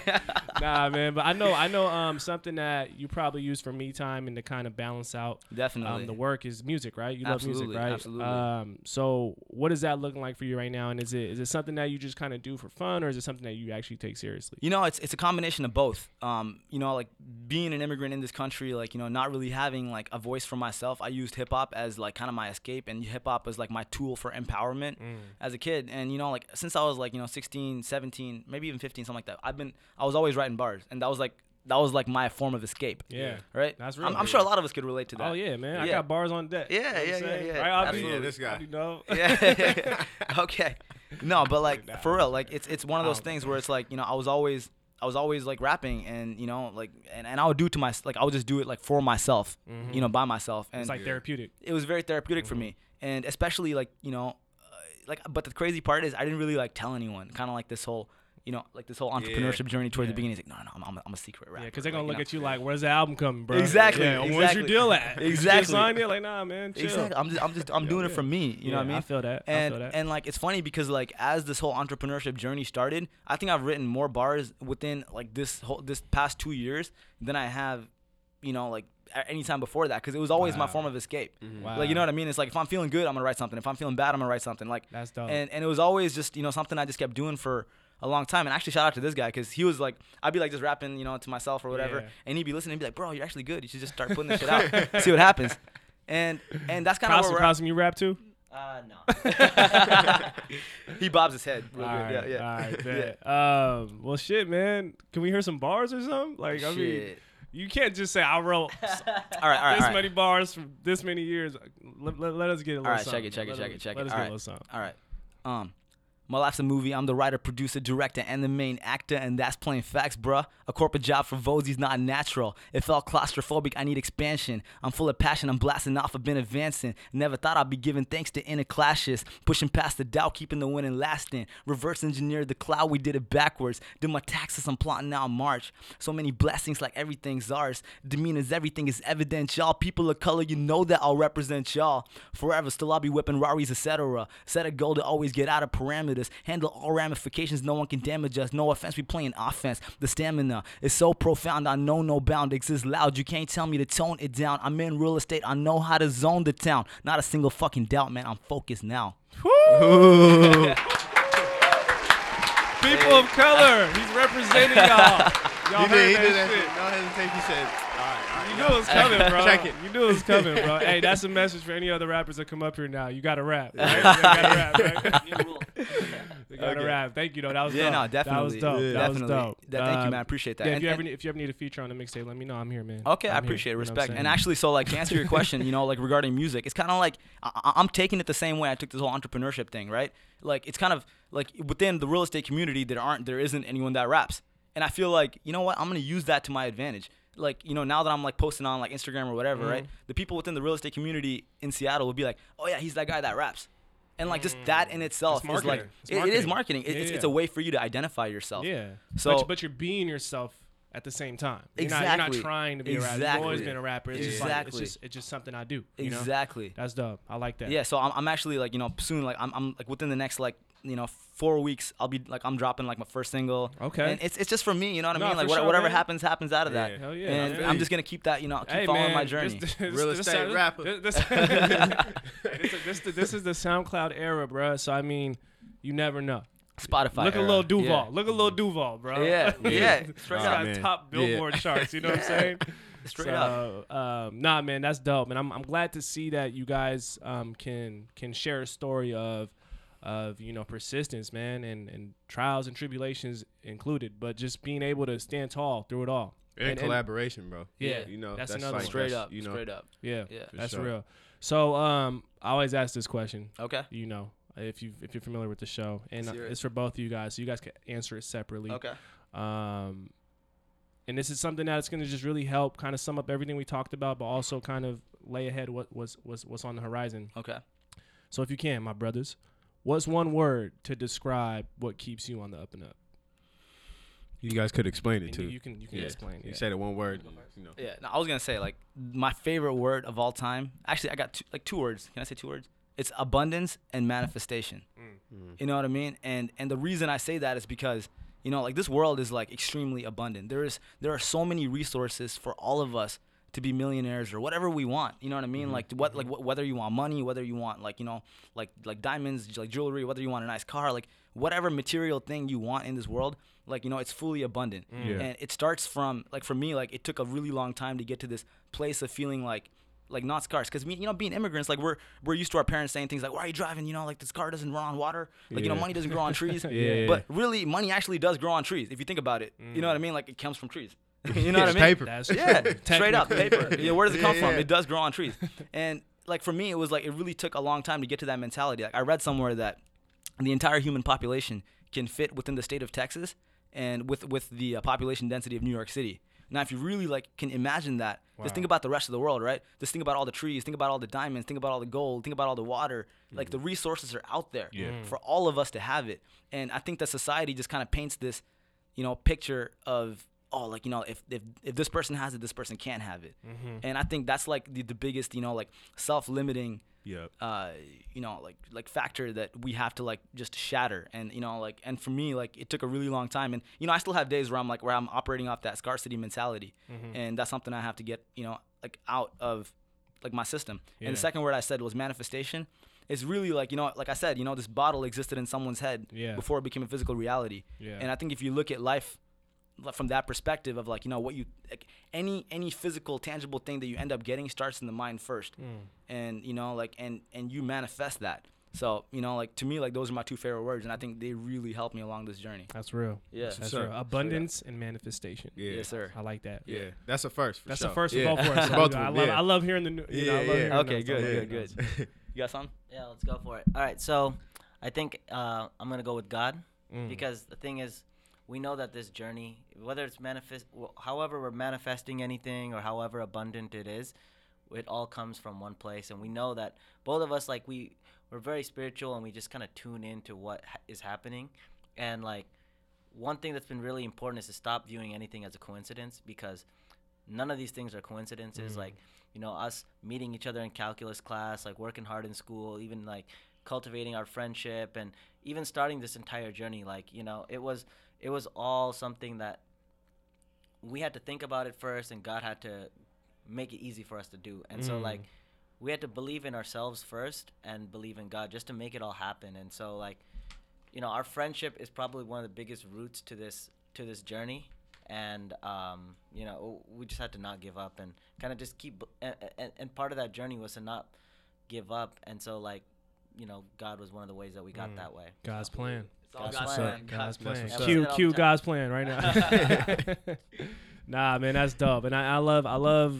Nah, man, but I know, I know, um, something that you probably use for me time and to kind of balance out Definitely. um, the work is music, right? You love music, right? absolutely. Um, so what is that looking like for you right now? And is it is it something that you just kind of do for fun, or is it something that you actually take seriously? You know, it's it's a combination of both. Um, you know, like being an immigrant in this country, like you know, not really having like a voice for myself. I used hip hop as like kind of my escape, and hip hop was like my tool for empowerment Mm. as a kid. And you know, like since I was like you know 16, 17, maybe even 15, something like that. I've been I was always writing bars, and that was like that was like my form of escape. Yeah. Right. That's I'm, real. I'm sure a lot of us could relate to that. Oh yeah, man, I got bars on deck. Yeah, You know yeah, yeah, yeah. Right, I'll be- Absolutely. Yeah, this guy. You know. yeah. okay. No, but like Nah, for real, like it's it's one of those Oh. things where it's like you know I was always I was always like rapping and you know like and, and I would do it to my like I would just do it like for myself, you mm-hmm. know, by myself, and It's like therapeutic. it was very therapeutic for mm-hmm. me, and especially like you know, like but the crazy part is I didn't really like tell anyone, kind of like this whole. You know, like this whole entrepreneurship journey towards Yeah. the beginning. It's like, no, no, I'm, I'm, a, I'm a secret rapper. Yeah, because they're gonna like, look know. at you like, "Where's the album coming, bro?" Exactly, Yeah, Where's your deal at? You just Exactly. signed it? Like, nah, man. Chill. Exactly. I'm just, I'm just, I'm doing it for me. You know what I mean? I feel that. I feel that. and like it's funny because like as this whole entrepreneurship journey started, I think I've written more bars within like this whole this past two years than I have, you know, like a- any time before that because it was always my form of escape. Wow. Like you know what I mean? It's like if I'm feeling good, I'm gonna write something. If I'm feeling bad, I'm gonna write something. Like That's dope. and and it was always just you know something I just kept doing for a long time. And actually, shout out to this guy because he was like, I'd be like just rapping, you know, to myself or whatever, Yeah. and he'd be listening and be like, "Bro, you're actually good. You should just start putting this shit out, see what happens." And and that's kind of Carlson, where we're at. You rap too? Uh, no. he bobs his head. Real All good. right, yeah, yeah. all right, Yeah. bet. Um, well, shit, man. Can we hear some bars or something? Like, I mean, Shit. You can't just say I wrote All right, all right, this all right. many bars from this many years. Let, let, let us get a little All right, check it, check it, check it, check it. let us All get right. a little something. All right. Um, my life's a movie. I'm the writer, producer, director, and the main actor, and that's plain facts, bruh. A corporate job for Vozhi's not natural. It felt claustrophobic. I need expansion. I'm full of passion. I'm blasting off. I've been advancing. Never thought I'd be giving thanks to inner clashes. Pushing past the doubt, keeping the winning lasting. Reverse engineered the cloud. We did it backwards. Did my taxes. I'm plotting now March. So many blessings, like everything's ours. Demeanors, everything is evident, y'all. People of color, you know that I'll represent y'all forever. Still, I'll be whipping Raris, etc. Set a goal to always get out of parameters. Handle all ramifications. No one can damage us. No offense, we playing offense. The stamina is so profound. I know no bound exists loud. You can't tell me to tone it down. I'm in real estate. I know how to zone the town. Not a single fucking doubt, man. I'm focused now. People of color, he's representing y'all. Y'all He heard did, he that did that shit. shit. No hesitation. Said, all right, all right. You knew it was coming, bro. Check it. You knew it was coming, bro. hey, that's a message for any other rappers that come up here now. You got to rap, right? You got to rap, right? Got Okay. rap. Thank you, though. That was Yeah, dope. no, definitely. That was dope. Yeah. That was Definitely. dope. That- thank you, Um, man. I appreciate that. Yeah, if And- you ever need, if you ever need a feature on the mixtape, let me know. I'm here, man. Okay, I I'm here. appreciate it. You know Respect. And actually, so like to answer your question, you know, like regarding music, it's kind of like I- I- I'm taking it the same way I took this whole entrepreneurship thing, right? Like it's kind of like within the real estate community, there aren't, there isn't anyone that raps, and I feel like you know what, I'm gonna use that to my advantage. Like you know, now that I'm like posting on like Instagram or whatever, right? The people within the real estate community in Seattle will be like, oh yeah, he's that guy that raps. And like just mm. that in itself It's is like. It's it- it is marketing. It- Yeah, it's, yeah. it's a way for you to identify yourself. Yeah. So- but, but you're being yourself at the same time. You're Not, you're Exactly. not trying to be a rapper. You've always Exactly. been a rapper. It's just like, it's Exactly. just it's just something I do. You Know? Exactly. That's dope. I like that. Yeah, so I'm, I'm actually like you know soon like I'm, I'm like within the next like you know four weeks I'll be like I'm dropping like my first single. Okay. And it's it's just for me, you know what I No, mean? Like what, sure, whatever man. happens happens out of that. Yeah. Hell yeah, And I feel I'm just gonna keep that you know keep Hey following man, my journey. This, this, Real this, estate this, rapper. This, this, this, this, this, this is the SoundCloud era, bro. So I mean, you never know. Spotify. Look at era. Lil Duval. Yeah. Look at Lil Duval, bro. Yeah, yeah, He's straight got up. Man. top Yeah. Billboard charts. You know what I'm saying? Straight so, up. Um, nah, man, that's dope, and I'm I'm glad to see that you guys um can can share a story of of you know persistence, man, and and trials and tribulations included, but just being able to stand tall through it all. And, collaboration, bro. Yeah, you know, that's that's, another like. Straight that's, up. You know, Straight up. yeah, Yeah. That's sure. real. So um, I always ask this question. Okay. You know, if you if you're familiar with the show, and uh, Let's hear it. it's for both of you guys, so you guys can answer it separately. Okay. Um, and this is something that's going to just really help kind of sum up everything we talked about, but also kind of lay ahead what was was what's on the horizon. Okay. So if you can, my brothers, what's one word to describe what keeps you on the up and up? you guys could explain it And too. you can you can yeah. explain. You Yeah. said it one word. You know. Yeah. No, I was gonna say like my favorite word of all time. Actually, I got two, like two words. Can I say two words? it's abundance and manifestation. Mm. You know what I mean? And and the reason I say that is because you know like this world is like extremely abundant. There is there are so many resources for all of us to be millionaires or whatever we want. You know what I mean? Mm-hmm. Like what like mm-hmm. wh- whether you want money, whether you want like you know like like diamonds, like jewelry, whether you want a nice car, like whatever material thing you want in this world, like you know it's fully abundant. Mm. Yeah. And it starts from like for me like it took a really long time to get to this place of feeling like like not scarce. Because me you know being immigrants like we're we're used to our parents saying things like why are you driving? You know like this car doesn't run on water. Like you know money doesn't grow on trees. Yeah. but really money actually does grow on trees if you think about it. You know mm. what i mean? Like it comes from trees you know what i mean paper. That's yeah, straight up paper. Yeah, where does it come Yeah, from? It does grow on trees. And like for me, it was like it really took a long time to get to that mentality. Like I read somewhere that the entire human population can fit within the state of Texas and with with the uh, population density of New York City. Now, if you really like can imagine that, just think about the rest of the world, right? Just think about all the trees, think about all the diamonds, think about all the gold, think about all the water. Like the resources are out there Yeah. for all of us to have it. And I think that society just kind of paints this, you know, picture of oh, like you know, if if if this person has it, this person can't have it. And I think that's like the, the biggest, you know, like self-limiting Yep. uh, you know, like like factor that we have to like just shatter. And you know, like and for me, like it took a really long time. And you know, I still have days where I'm like where I'm operating off that scarcity mentality, and that's something I have to get you know like out of like my system. And the second word I said was manifestation. It's really like you know, like I said, you know, this bottle existed in someone's head Yeah. before it became a physical reality. Yeah. And I think if you look at life li- from that perspective of like you know what you like any any physical tangible thing that you end up getting starts in the mind first Mm. and you know like and and you manifest that so you know like to me like those are my two favorite words and i think they really helped me along this journey That's real. yeah That's what's up. real. Abundance and manifestation. Yeah. yes sir I like that. Yeah. That's a first. For That's sure. the first yeah. one. Go for it. So both I, of them. love, yeah. I love hearing the new. You know, I Yeah, love yeah. hearing Okay, those. good, I good, good. you got something Yeah, let's go for it. All right, so I think uh, I'm gonna go with God Mm. because the thing is, we know that this journey, whether it's manifest, however we're manifesting anything or however abundant it is, it all comes from one place, and we know that both of us, like we, we're very spiritual, and we just kind of tune into what ha- is happening, and like one thing that's been really important is to stop viewing anything as a coincidence because none of these things are coincidences. Mm. Like, you know, us meeting each other in calculus class, like working hard in school, even like cultivating our friendship and even starting this entire journey, like, you know, it was it was all something that we had to think about it first and God had to make it easy for us to do. And so Mm. like we had to believe in ourselves first and believe in God just to make it all happen. And so like you know, our friendship is probably one of the biggest roots to this to this journey. And um, you know, we just had to not give up and kind of just keep. And, and, and part of that journey was to not give up. And so, like, you know, God was one of the ways that we got Mm. that way. God's plan. All That's God's what's plan. up. God's That's plan. what's up. Cue, Yeah, we say it cue all the God's plan right now. nah, man, that's dope. And I, I love, I love,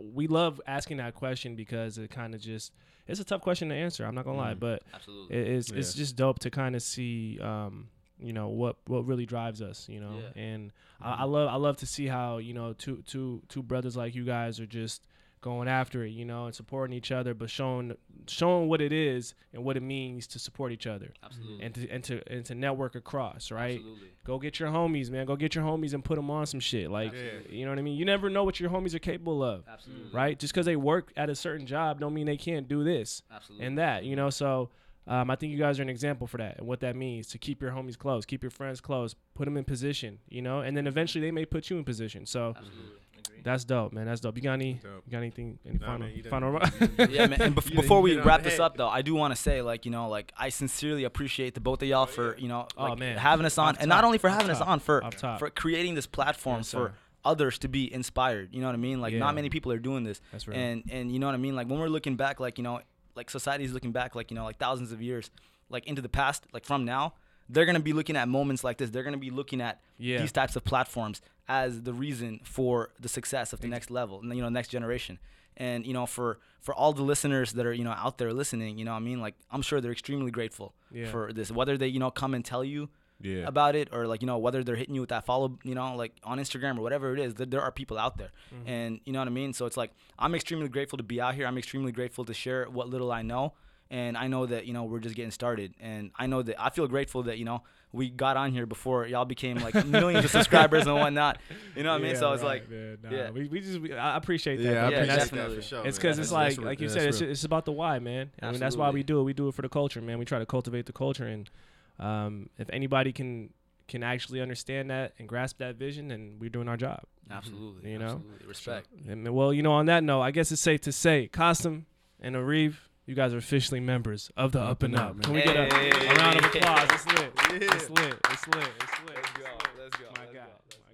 we love asking that question because it kind of just, it's a tough question to answer. I'm not gonna lie, Mm. but absolutely it, it's it's just dope to kind of see, um, you know, what what really drives us, you know. Yeah. And I, I love I love to see how you know two two two brothers like you guys are just going after it, you know, and supporting each other, but showing showing what it is and what it means to support each other absolutely and to and to and to network across, right? absolutely Go get your homies, man. Go get your homies and put them on some shit. Like, Yeah. you know what I mean? You never know what your homies are capable of, absolutely right? Just because they work at a certain job don't mean they can't do this absolutely and that, you know. So um, I think you guys are an example for that and what that means to keep your homies close, keep your friends close, put them in position, you know, and then eventually they may put you in position. So absolutely that's dope, man. That's dope. You got any? Dope. You got anything? Any Nah, final? man, you done- final? yeah, man. And bef- before we hit it on wrap this head. up, though, I do want to say, like, you know, like I sincerely appreciate the both of y'all for, oh, you know, Oh, like, man. having us on, Off and not only for Off having us on, for for creating this platform Yes, for others to be inspired. You know what I mean? Like, Yeah. not many people are doing this, That's right. and and you know what I mean? Like when we're looking back, like you know, like society's looking back, like you know, like thousands of years, like into the past, like from now. They're gonna be looking at moments like this. They're gonna be looking at Yeah. these types of platforms as the reason for the success of the next level, and you know, next generation and you know for for all the listeners that are you know out there listening you know what i mean like i'm sure they're extremely grateful Yeah. for this whether they you know come and tell you Yeah. about it or like you know whether they're hitting you with that follow you know like on instagram or whatever it is there, there are people out there Mm-hmm. and you know what i mean so it's like i'm extremely grateful to be out here i'm extremely grateful to share what little i know and I know that you know we're just getting started, and I know that I feel grateful that you know we got on here before y'all became like millions of subscribers and whatnot. You know what I mean? Yeah, So it's right, like, man. Nah, yeah. we, we just we, I appreciate that. Yeah, I man. Yeah, appreciate That's- that for sure. It's because it's like, like you yeah, said, it's, it's about the why, man. I mean, that's why we do it. We do it for the culture, man. We try to cultivate the culture, and um, if anybody can can actually understand that and grasp that vision, then we're doing our job. absolutely, You know? absolutely. respect. And, well, you know, on that note, I guess it's safe to say, Kasim and Ariv, you guys are officially members of the Up and Up. man. Can we get a, a round of applause? It's lit. Yeah. It's lit. It's lit. It's lit. Let's go. Let's go. My let's God. go. My